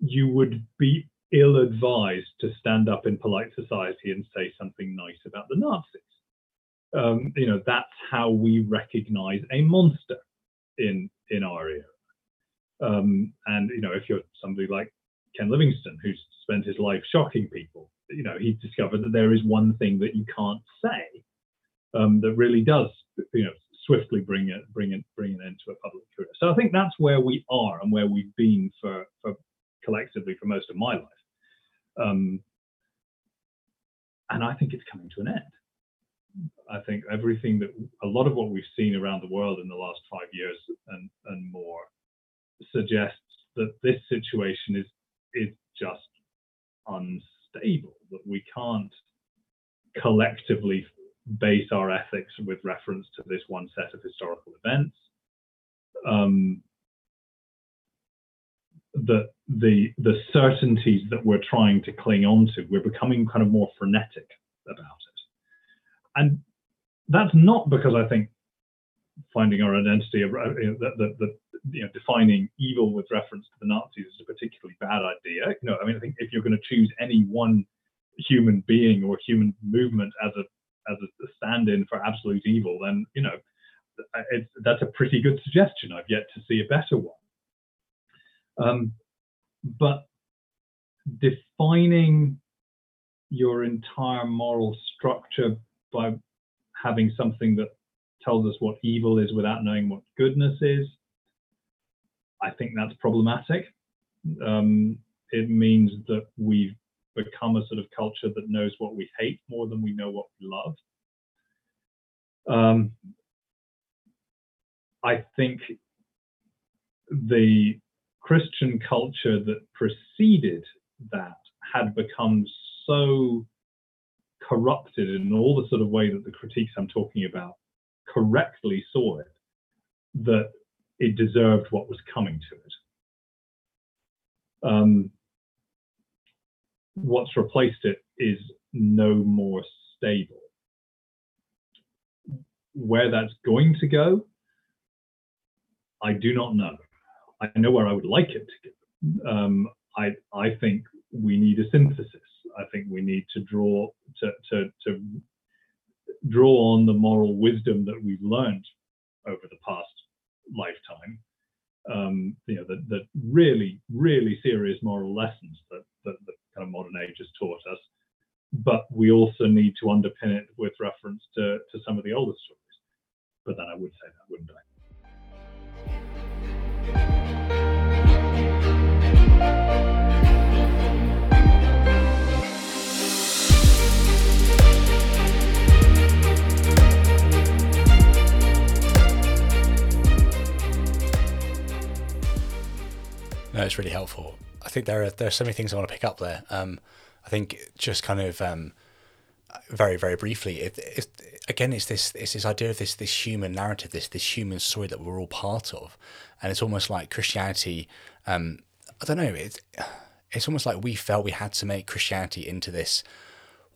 you would be ill advised to stand up in polite society and say something nice about the Nazis. Um, you know, that's how we recognize a monster in in our era. Um, and you know, if you're somebody like Ken Livingstone, who's spent his life shocking people, you know, he's discovered that there is one thing that you can't say um, that really does, you know, swiftly bring it, bring it, bring an end to a public career. So I think that's where we are and where we've been for, for collectively for most of my life. Um, and I think it's coming to an end. I think everything that a lot of what we've seen around the world in the last five years and, and more suggests that this situation is is just unstable, that we can't collectively base our ethics with reference to this one set of historical events. Um, that the the certainties that we're trying to cling on to, we're becoming kind of more frenetic about it. And that's not because I think finding our identity, you know, that, that, that you know, defining evil with reference to the Nazis is a particularly bad idea. You know, I mean, I think if you're going to choose any one human being or human movement as a as a stand-in for absolute evil, then you know, that's a pretty good suggestion. I've yet to see a better one. Um, but defining your entire moral structure by having something that tells us what evil is without knowing what goodness is. I think that's problematic. Um, it means that we've become a sort of culture that knows what we hate more than we know what we love. Um, I think the Christian culture that preceded that had become so corrupted in all the sort of way that the critiques I'm talking about correctly saw it, that it deserved what was coming to it. Um, what's replaced it is no more stable. Where that's going to go, I do not know. I know where I would like it to go. Um, I, I think we need a synthesis. I think we need to draw to, to, to draw on the moral wisdom that we've learned over the past lifetime. Um, you know, the really, really serious moral lessons that, that the kind of modern age has taught us. But we also need to underpin it with reference to, to some of the older stories. But then I would say that, wouldn't I? No, it's really helpful. I think there are there are so many things I want to pick up there. Um, I think just kind of um, very very briefly, it, it, again, it's this it's this idea of this this human narrative, this this human story that we're all part of, and it's almost like Christianity. Um, I don't know. It's it's almost like we felt we had to make Christianity into this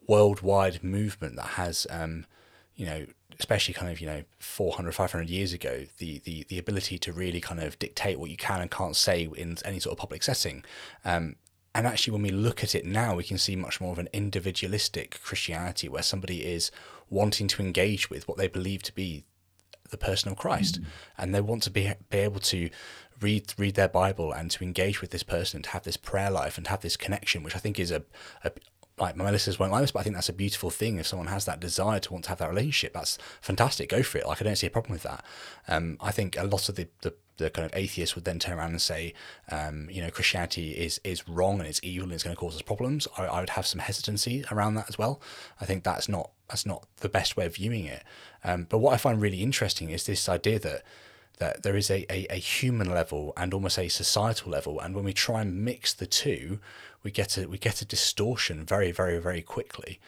worldwide movement that has, um, you know, especially kind of you know 400 500 years ago the the the ability to really kind of dictate what you can and can't say in any sort of public setting um, and actually when we look at it now we can see much more of an individualistic christianity where somebody is wanting to engage with what they believe to be the person of christ mm-hmm. and they want to be be able to read read their bible and to engage with this person and to have this prayer life and have this connection which i think is a, a like my listeners won't like this, but I think that's a beautiful thing. If someone has that desire to want to have that relationship, that's fantastic. Go for it. Like I don't see a problem with that. Um, I think a lot of the, the, the kind of atheists would then turn around and say, um, you know, Christianity is is wrong and it's evil and it's going to cause us problems. I, I, would have some hesitancy around that as well. I think that's not that's not the best way of viewing it. Um, but what I find really interesting is this idea that that there is a, a, a, human level and almost a societal level and when we try and mix the two we get a we get a distortion very very very quickly.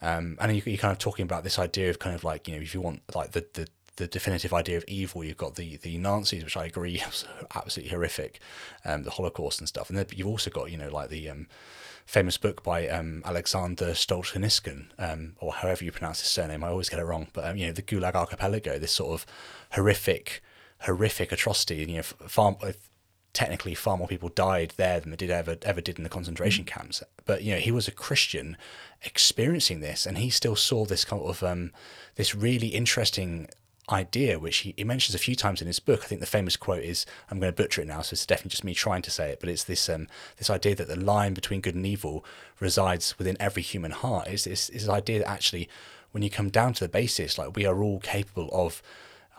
Um, and you, are kind of talking about this idea of kind of like you know if you want like the the the definitive idea of evil. You've got the the Nazis, which I agree is absolutely horrific, um, the Holocaust and stuff. And then you've also got you know like the um, famous book by um, Alexander Solzhenitsyn, um, or however you pronounce his surname. I always get it wrong, but um, you know the Gulag Archipelago, this sort of horrific, horrific atrocity. You know, far technically far more people died there than they did ever ever did in the concentration mm. camps. But you know, he was a Christian experiencing this, and he still saw this kind of um, this really interesting idea, which he, he mentions a few times in his book. I think the famous quote is, "I'm going to butcher it now, so it's definitely just me trying to say it." But it's this um, this idea that the line between good and evil resides within every human heart. Is this, this idea that actually, when you come down to the basis, like we are all capable of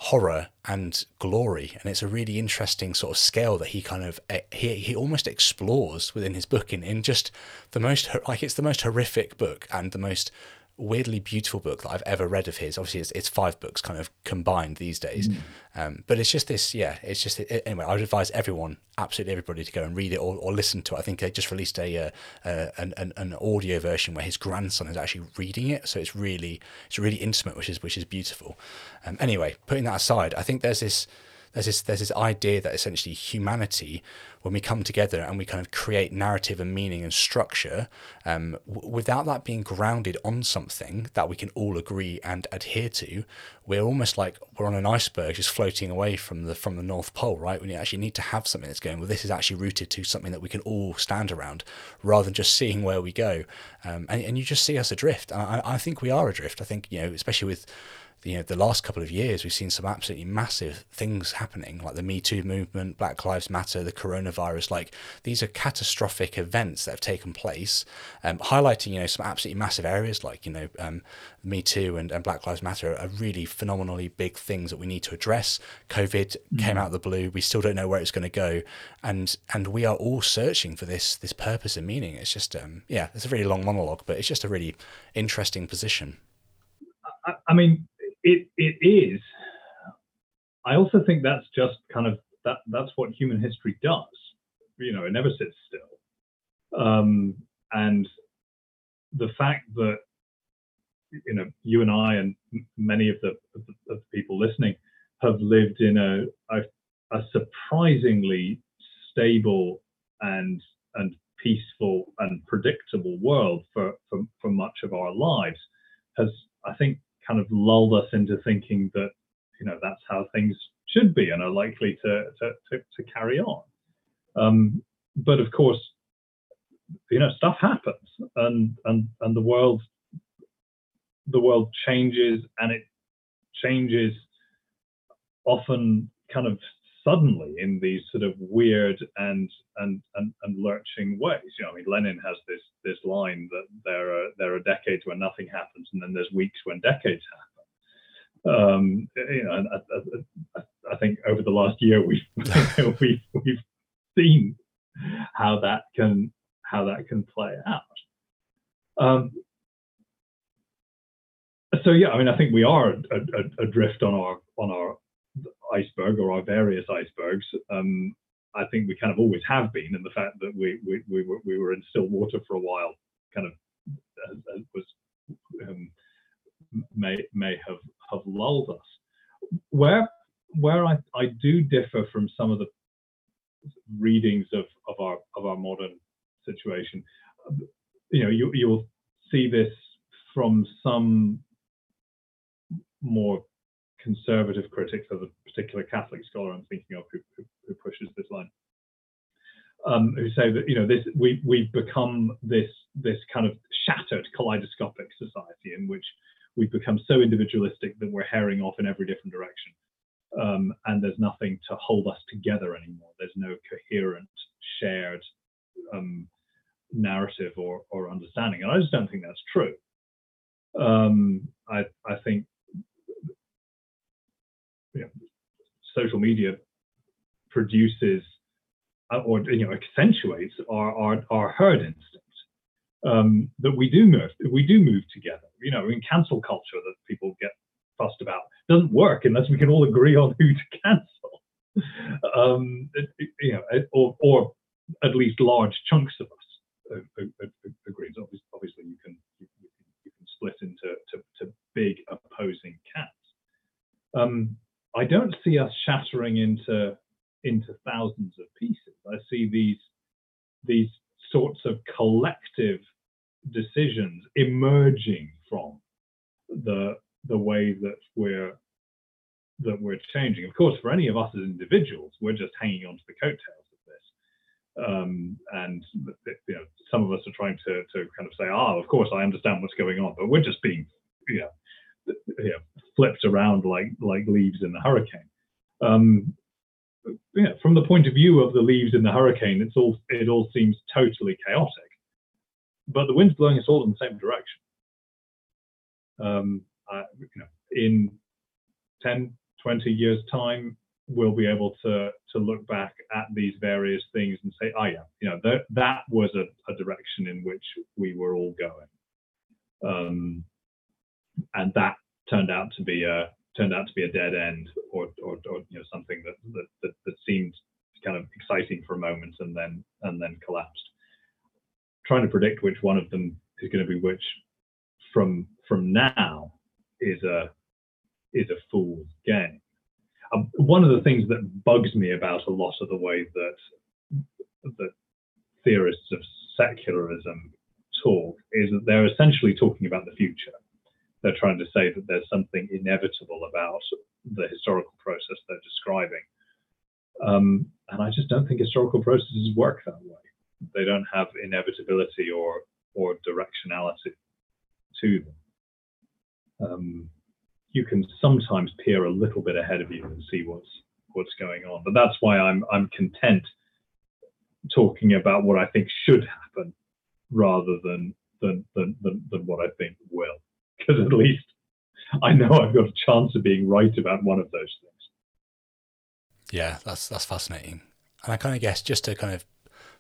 horror and glory. And it's a really interesting sort of scale that he kind of he, he almost explores within his book in, in just the most like it's the most horrific book and the most weirdly beautiful book that I've ever read of his. Obviously, it's, it's five books kind of combined these days. Mm. Um, but it's just this, yeah, it's just, it, anyway, I would advise everyone, absolutely everybody, to go and read it or, or listen to it. I think they just released a, uh, uh, an, an, an, audio version where his grandson is actually reading it. So it's really, it's really intimate, which is, which is beautiful. Um, anyway, putting that aside, I think there's this, there's this there's this idea that essentially humanity, when we come together and we kind of create narrative and meaning and structure, um, w- without that being grounded on something that we can all agree and adhere to, we're almost like we're on an iceberg just floating away from the from the North Pole, right? We actually need to have something that's going. Well, this is actually rooted to something that we can all stand around, rather than just seeing where we go. Um, and and you just see us adrift. I, I think we are adrift. I think you know, especially with you know the last couple of years we've seen some absolutely massive things happening like the me too movement black lives matter the coronavirus like these are catastrophic events that have taken place um, highlighting you know some absolutely massive areas like you know um, me too and, and black lives matter are really phenomenally big things that we need to address. Covid mm-hmm. came out of the blue. We still don't know where it's going to go. And and we are all searching for this this purpose and meaning. It's just um, yeah it's a really long monologue but it's just a really interesting position. I, I mean it it is. I also think that's just kind of that that's what human history does. You know, it never sits still. Um, and the fact that you know you and I and many of the, of the, of the people listening have lived in a, a, a surprisingly stable and and peaceful and predictable world for, for, for much of our lives has I think kind of lulled us into thinking that you know that's how things should be and are likely to to, to, to carry on. Um, but of course, you know stuff happens and and and the world the world changes and it changes often kind of suddenly in these sort of weird and and and, and lurching ways. You know, I mean, Lenin has this this line that there are there are decades when nothing happens, and then there's weeks when decades happen. Um, you know, I, I, I, think over the last year we've we've we've seen how that can how that can play out. Um, so yeah, I mean, I think we are adrift on our on our iceberg or our various icebergs. Um, I think we kind of always have been, and the fact that we we, we, were, we were in still water for a while kind of uh, uh, was um, may may have have lulled us. Where where I, I do differ from some of the readings of, of our of our modern situation, you know, you you'll see this from some more conservative critics of a particular Catholic scholar I'm thinking of who, who, who pushes this line. Um, who say that you know this we we've become this this kind of shattered kaleidoscopic society in which we've become so individualistic that we're herring off in every different direction. Um, and there's nothing to hold us together anymore. There's no coherent shared um, narrative or, or understanding. And i just don't think that's true. Um, I, I think you know, social media produces uh, or you know accentuates our our, our herd instinct um, that we do move we do move together. You know, in cancel culture that people get fussed about doesn't work unless we can all agree on who to cancel. um, you know, or or at least large chunks of us agree. Obviously, obviously, you can you can split into to, to big opposing camps. Um, I don't see us shattering into into thousands of pieces. I see these these sorts of collective decisions emerging from the the way that we're that we're changing. Of course, for any of us as individuals, we're just hanging on to the coattails of this. Um, and you know, some of us are trying to to kind of say, "Ah, of course, I understand what's going on," but we're just being, you know, you know, flipped around like like leaves in the hurricane. Um, yeah, from the point of view of the leaves in the hurricane, it's all it all seems totally chaotic, but the wind's blowing us all in the same direction. Um, uh, you know, in 10, 20 years' time, we'll be able to to look back at these various things and say, oh yeah, you know, that that was a, a direction in which we were all going. Um, and that turned out to be a turned out to be a dead end or, or, or you know something that, that, that that seemed kind of exciting for a moment and then and then collapsed. Trying to predict which one of them is going to be which from from now is a is a fool's game. Um, one of the things that bugs me about a lot of the way that that theorists of secularism talk is that they're essentially talking about the future they're trying to say that there's something inevitable about the historical process they're describing. Um, and I just don't think historical processes work that way. They don't have inevitability or or directionality to them. Um, you can sometimes peer a little bit ahead of you and see what's what's going on. But that's why I'm I'm content talking about what I think should happen rather than than than than, than what I think will, because at least I know I've got a chance of being right about one of those things. Yeah, that's that's fascinating, and I kind of guess just to kind of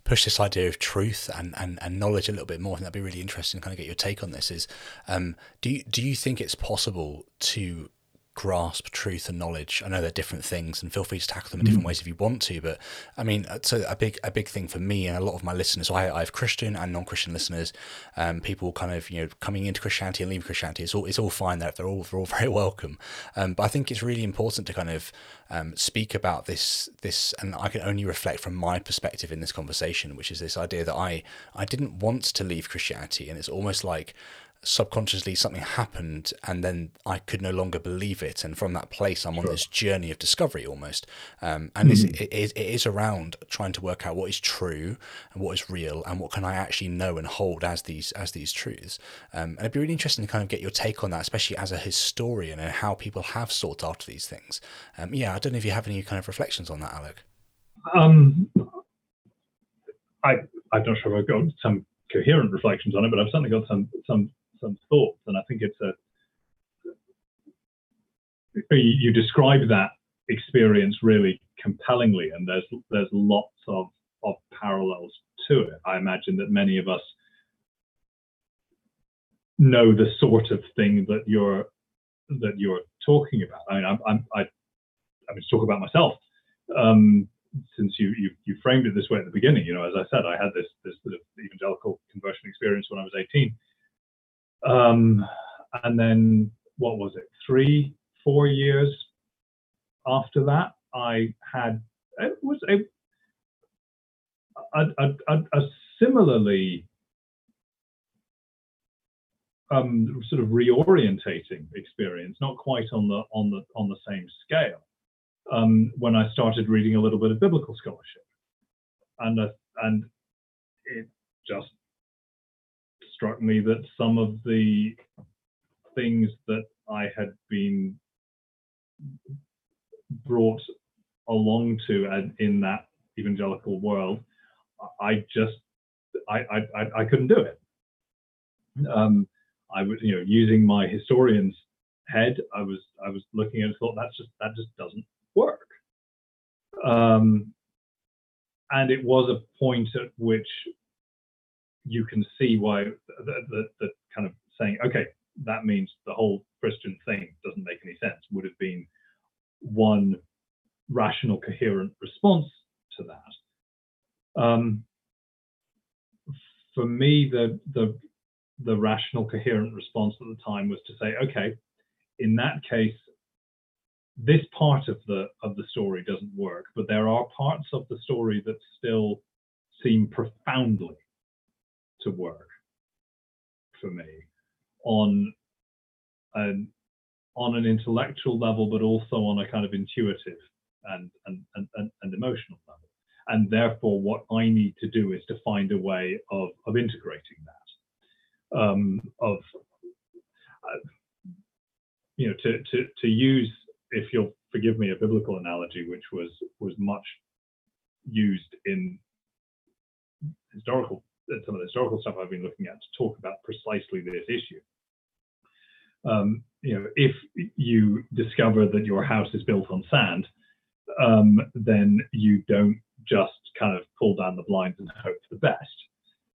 push this idea of truth and, and, and knowledge a little bit more. I think that'd be really interesting to kind of get your take on this. Is um, do you, do you think it's possible to grasp truth and knowledge. I know they're different things, and feel free to tackle them in different mm. ways if you want to. But I mean, uh, so a big a big thing for me and a lot of my listeners. So I, I have Christian and non-Christian listeners. Um, people kind of you know coming into Christianity and leaving Christianity. It's all it's all fine. That they're all they're all very welcome. Um, but I think it's really important to kind of um, speak about this this, and I can only reflect from my perspective in this conversation, which is this idea that I I didn't want to leave Christianity, and it's almost like subconsciously something happened and then I could no longer believe it. And from that place, I'm sure. on this journey of discovery almost. Um, and mm-hmm. it, is, it is around trying to work out what is true and what is real and what can I actually know and hold as these as these truths. Um, and it'd be really interesting to kind of get your take on that, especially as a historian and how people have sought after these things. Um, yeah, I don't know if you have any kind of reflections on that, Alec. Um, I I'm not sure if I've got some coherent reflections on it, but I've certainly got some some some thoughts, and I think it's a you describe that experience really compellingly, and there's there's lots of of parallels to it. I imagine that many of us know the sort of thing that you're that you're talking about. I mean, I'm, I'm I I mean, talk about myself. Um, since you, you you framed it this way at the beginning, you know, as I said, I had this this sort of evangelical conversion experience when I was 18, um, and then what was it? Three, four years after that, I had it was a a, a, a similarly um, sort of reorientating experience, not quite on the on the on the same scale. Um, when I started reading a little bit of biblical scholarship, and uh, and it just struck me that some of the things that I had been brought along to in that evangelical world, I just I I, I couldn't do it. Um, I was you know using my historian's head, I was I was looking and thought that's just that just doesn't work. Um, and it was a point at which you can see why the, the, the kind of saying, okay, that means the whole Christian thing doesn't make any sense would have been one rational, coherent response to that. Um, for me, the the the rational, coherent response at the time was to say, okay, in that case, this part of the of the story doesn't work, but there are parts of the story that still seem profoundly to work for me on an on an intellectual level, but also on a kind of intuitive and and, and, and, and emotional level. And therefore, what I need to do is to find a way of of integrating that, um, of uh, you know, to to to use, if you'll forgive me, a biblical analogy, which was was much used in historical some of the historical stuff I've been looking at to talk about precisely this issue. Um, you know, if you discover that your house is built on sand, um, then you don't just kind of pull down the blinds and hope for the best.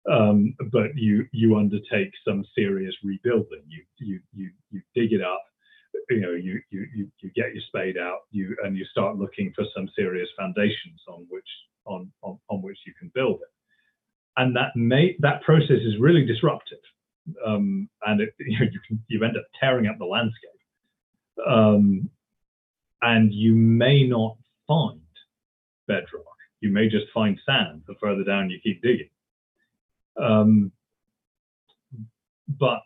Um, but you you undertake some serious rebuilding. You you you you dig it up. You know, you you you, you get your spade out. You and you start looking for some serious foundations on which on on, on which you can build it and that may that process is really disruptive, um, and it, you, know, you, can, you end up tearing up the landscape, um, and you may not find bedrock. You may just find sand the further down you keep digging. Um, but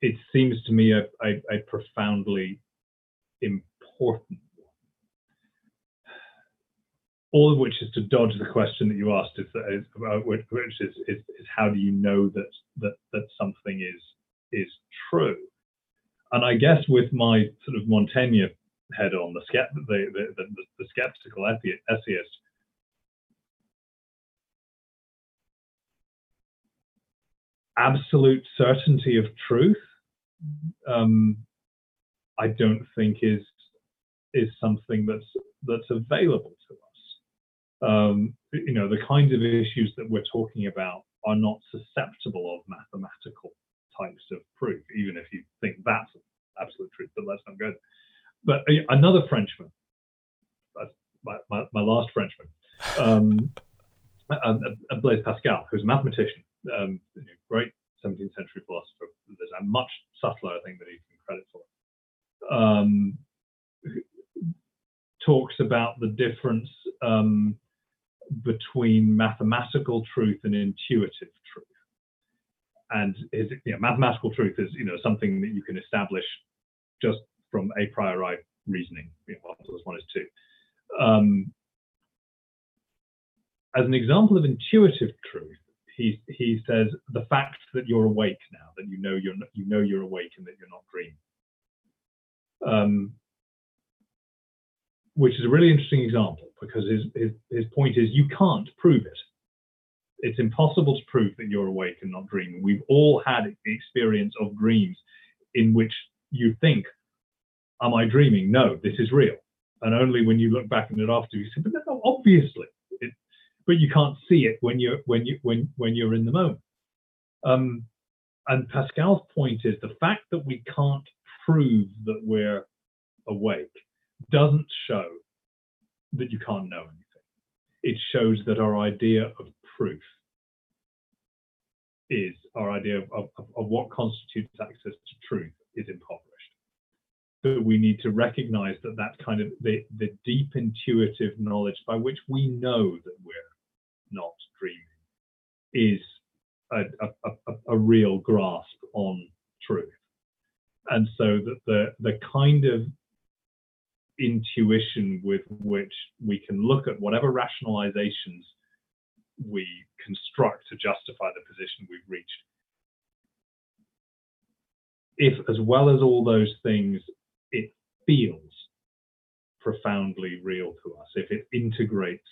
it seems to me a, a, a profoundly important all of which is to dodge the question that you asked, is, is which is, is, is how do you know that that that something is is true? and I guess with my sort of Montaigne head on, the, the, the, the, the skeptical essayist, absolute certainty of truth, um, I don't think is is something that's that's available to us. Um, you know, the kinds of issues that we're talking about are not susceptible of mathematical types of proof, even if you think that's absolute truth, but let's not go there. But uh, another Frenchman, my, my, my last Frenchman, um, uh, uh, Blaise Pascal, who's a mathematician, um, great 17th century philosopher. There's a much subtler, I think, that he can credit for. Um, talks about the difference um, between mathematical truth and intuitive truth. And his, you know, mathematical truth is, you know, something that you can establish just from a priori reasoning. You know, one one is two. Um, as an example of intuitive truth, he he says the fact that you're awake now, that you know you're you know you're awake and that you're not dreaming. Um, which is a really interesting example because his, his his point is you can't prove it. It's impossible to prove that you're awake and not dreaming. We've all had the experience of dreams in which you think, "Am I dreaming?" No, this is real. And only when you look back on it after you say, "But no, obviously." but you can't see it when you're when you when when you're in the moment. Um, and Pascal's point is the fact that we can't prove that we're awake doesn't show that you can't know anything. It shows that our idea of proof is our idea of, of, of what constitutes access to truth is impoverished. That we need to recognize that that kind of the, the deep intuitive knowledge by which we know that we're not dreaming is a, a, a, a real grasp on truth. And so that the the kind of intuition with which we can look at whatever rationalizations we construct to justify the position we've reached. If, as well as all those things, it feels profoundly real to us, if it integrates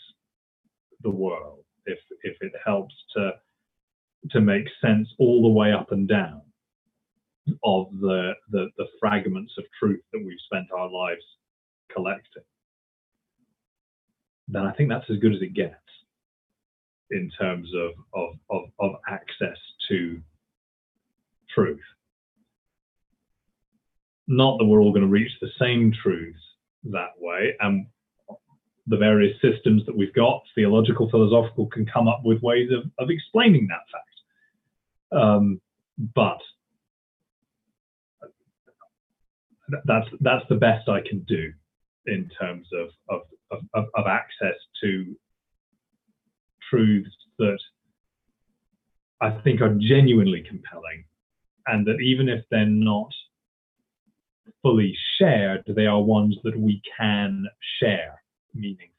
the world, if if it helps to to make sense all the way up and down of the, the, the fragments of truth that we've spent our lives collecting, then I think that's as good as it gets in terms of, of, of, of access to truth. Not that we're all going to reach the same truths that way, and the various systems that we've got, theological, philosophical, can come up with ways of, of explaining that fact. Um, but that's that's the best I can do in terms of of, of, of access to truths that I think are genuinely compelling, and that even if they're not fully shared, they are ones that we can share meaningfully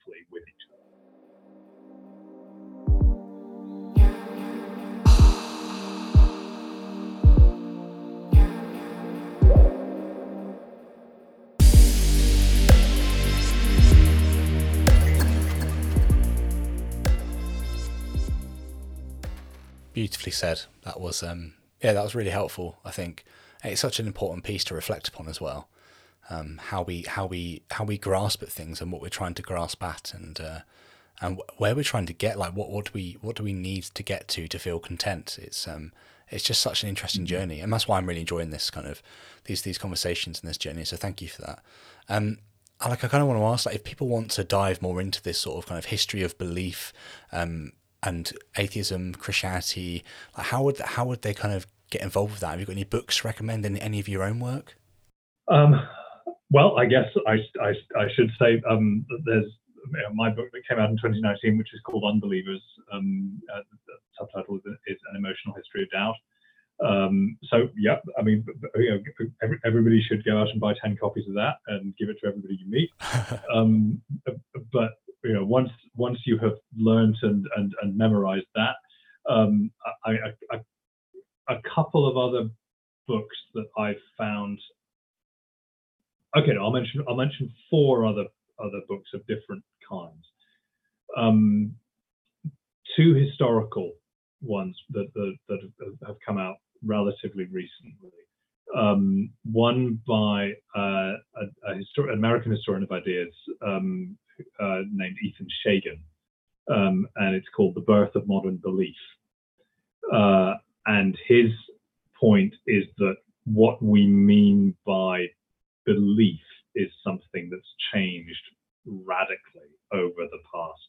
Beautifully said. That was um yeah, that was really helpful, I think. It's such an important piece to reflect upon as well um, how we how we how we grasp at things and what we're trying to grasp at and uh, and where we're trying to get like what what do we what do we need to get to to feel content it's um it's just such an interesting mm-hmm. journey and that's why I'm really enjoying this kind of these these conversations and this journey so thank you for that um like I kind of want to ask like if people want to dive more into this sort of kind of history of belief um and atheism Christianity like how would how would they kind of get involved with that have you got any books recommending any of your own work um well, I guess I, I, I should say um, there's you know, my book that came out in 2019, which is called Unbelievers. Um, uh, the subtitle is, is, An Emotional History of Doubt. Um, so, yeah, I mean, you know, every, everybody should go out and buy 10 copies of that and give it to everybody you meet. Um, but, you know, once once you have learned and, and, and memorized that, um, I, I, I, a couple of other books that I've found okay, I'll mention I'll mention four other other books of different kinds. Um, two historical ones that, that, that have come out relatively recently. Um, one by uh, a, a American historian of ideas um, uh, named Ethan Shagan, um, and it's called The Birth of Modern Belief. Uh, and his point is that what we mean by belief is something that's changed radically over the past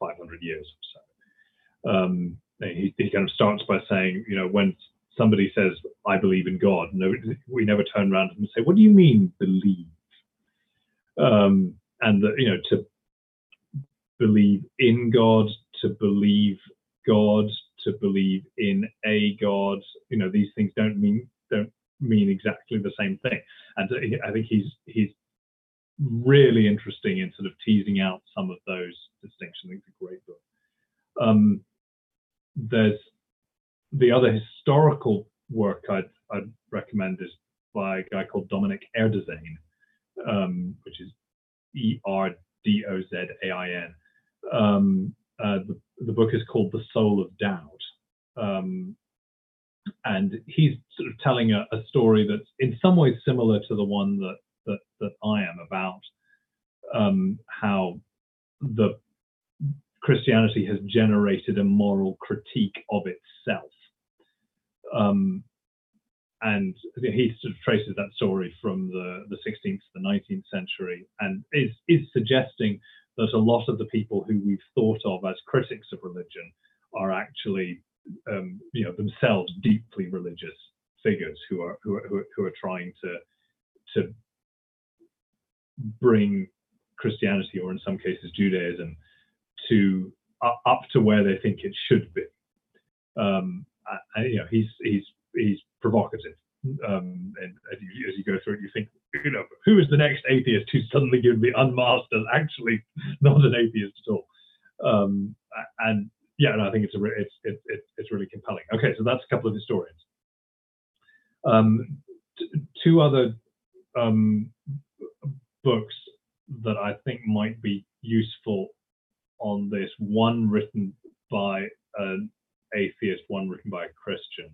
500 years or so. Um, he, he, kind of starts by saying, you know, when somebody says, I believe in God, no, we never turn around and say, what do you mean believe? Um, and, that, you know, to believe in God, to believe God, to believe in a God, you know, these things don't mean don't mean exactly the same thing. And I think he's he's really interesting in sort of teasing out some of those distinctions. It's a great book. Um, there's the other historical work I'd, I'd, recommend is by a guy called Dominic Erdozain, um, which is E R D O Z A I N. Um, uh, the, the, book is called The Soul of Doubt. Um, and he's sort of telling a, a, story that's in some ways similar to the one that that, that I am about um, how the Christianity has generated a moral critique of itself. Um, and he sort of traces that story from the, the 16th to the 19th century and is, is suggesting that a lot of the people who we've thought of as critics of religion are actually um, you know themselves deeply religious figures who are who are, who are trying to to bring Christianity or in some cases Judaism to uh, up to where they think it should be. Um, you know, he's he's he's provocative, um, and as you, as you, go through it, you think, you know, who is the next atheist who's suddenly going to be unmasked as actually not an atheist at all? Um, and yeah, and I think it's a it's it, it, it's really compelling. Okay, so that's a couple of historians. Um, t- two other um, books that I think might be useful on this. One written by an atheist, one written by a Christian.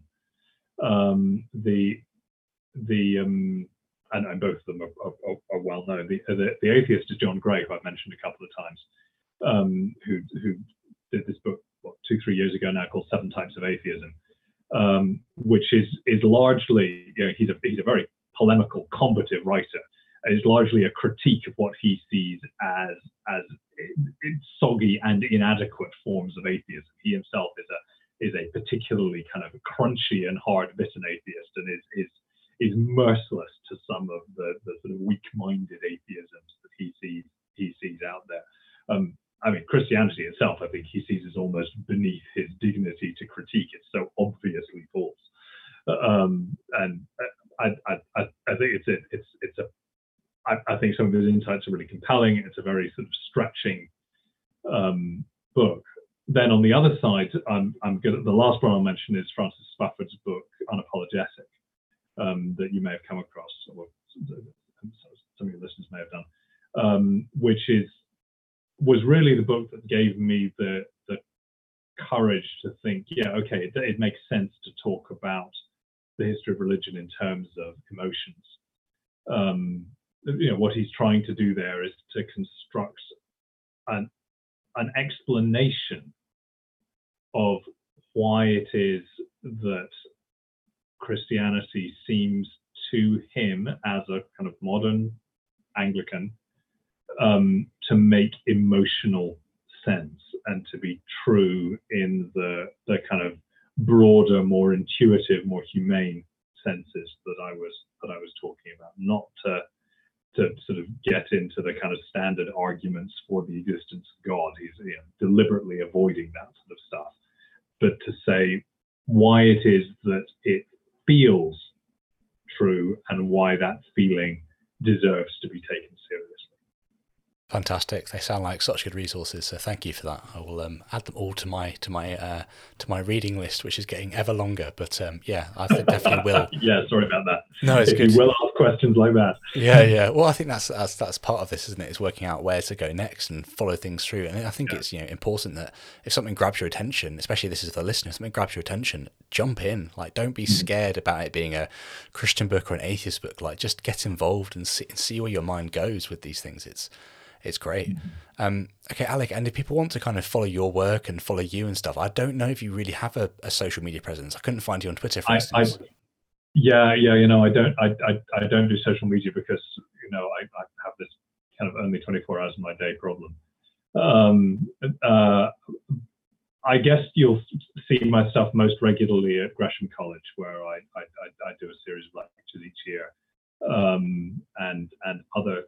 Um, the the um, and, and, both of them are, are, are well known. The, the, the atheist is John Gray, who I've mentioned a couple of times, um, who who did this book what, two three years ago now called Seven Types of Atheism, um, which is is largely you know, he's a he's a very polemical, combative writer is largely a critique of what he sees as as soggy and inadequate forms of atheism. He himself is a is a particularly kind of crunchy and hard-bitten atheist, and is is is merciless to some of the, the sort of weak-minded atheisms that he sees he sees out there. Um, I mean, Christianity itself, I think he sees as almost beneath his dignity to critique. It's so obviously false, um, and I, I, I, I think it's a, it's it's a I, I, think some of his insights are really compelling. It's a very sort of stretching um, book. Then on the other side, I'm, I'm the last one I'll mention is Francis Spufford's book Unapologetic um, that you may have come across, or some of your listeners may have done, um, which is was really the book that gave me the the courage to think, yeah, okay, it, it makes sense to talk about the history of religion in terms of emotions. Um, you know what he's trying to do there is to construct an an explanation of why it is that Christianity seems to him as a kind of modern Anglican um, to make emotional sense and to be true in the the kind of broader, more intuitive, more humane senses that I was that I was talking about, not to to sort of get into the kind of standard arguments for the existence of God. He's you know, deliberately avoiding that sort of stuff. But to say why it is that it feels true and why that feeling deserves to be taken seriously. Fantastic! They sound like such good resources. So thank you for that. I will um, add them all to my to my uh, to my reading list, which is getting ever longer. But um, yeah, I definitely will. yeah, sorry about that. No, it's if good. You will ask questions like that. yeah, yeah. Well, I think that's that's that's part of this, isn't it? Is working out where to go next and follow things through. And I think yeah. it's you know important that if something grabs your attention, especially this is the listener, something grabs your attention, jump in. Like, don't be mm-hmm. scared about it being a Christian book or an atheist book. Like, just get involved and see, and see where your mind goes with these things. It's it's great. Mm-hmm. Um, okay, Alec, and if people want to kind of follow your work and follow you and stuff, I don't know if you really have a, a social media presence. I couldn't find you on Twitter, for I, instance. I, yeah, yeah, you know, I don't, I, I, I don't do social media because you know I, I have this kind of only 24 hours in my day problem. Um, uh, I guess you'll see my stuff most regularly at Gresham College, where I, I, I do a series of lectures each year, um, and and other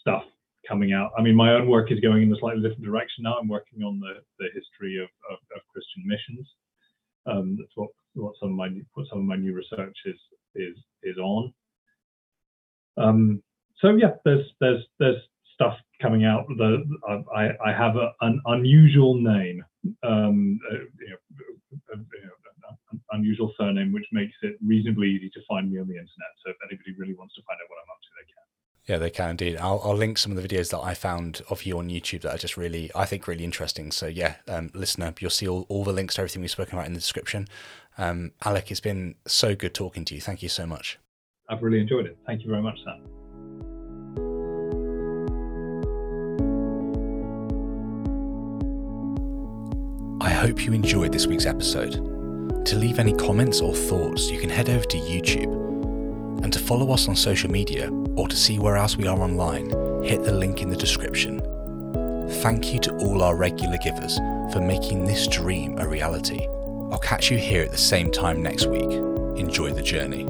stuff coming out. I mean, my own work is going in a slightly different direction now. I'm working on the, the history of, of, of Christian missions. Um, that's what, what some of my what some of my new research is is is on. Um, so yeah, there's there's there's stuff coming out. The I I have a, an unusual name, um, uh, you know, uh, an unusual surname, which makes it reasonably easy to find me on the internet. So if anybody really wants to find out what I'm up to, they can. Yeah, they can indeed. I'll, I'll link some of the videos that I found of you on YouTube that are just really, I think, really interesting. So, yeah, um, listener, you'll see all, all the links to everything we've spoken about in the description. Um, Alec, it's been so good talking to you. Thank you so much. I've really enjoyed it. Thank you very much, Sam. I hope you enjoyed this week's episode. To leave any comments or thoughts, you can head over to YouTube and to follow us on social media or to see where else we are online, hit the link in the description. Thank you to all our regular givers for making this dream a reality. I'll catch you here at the same time next week. Enjoy the journey.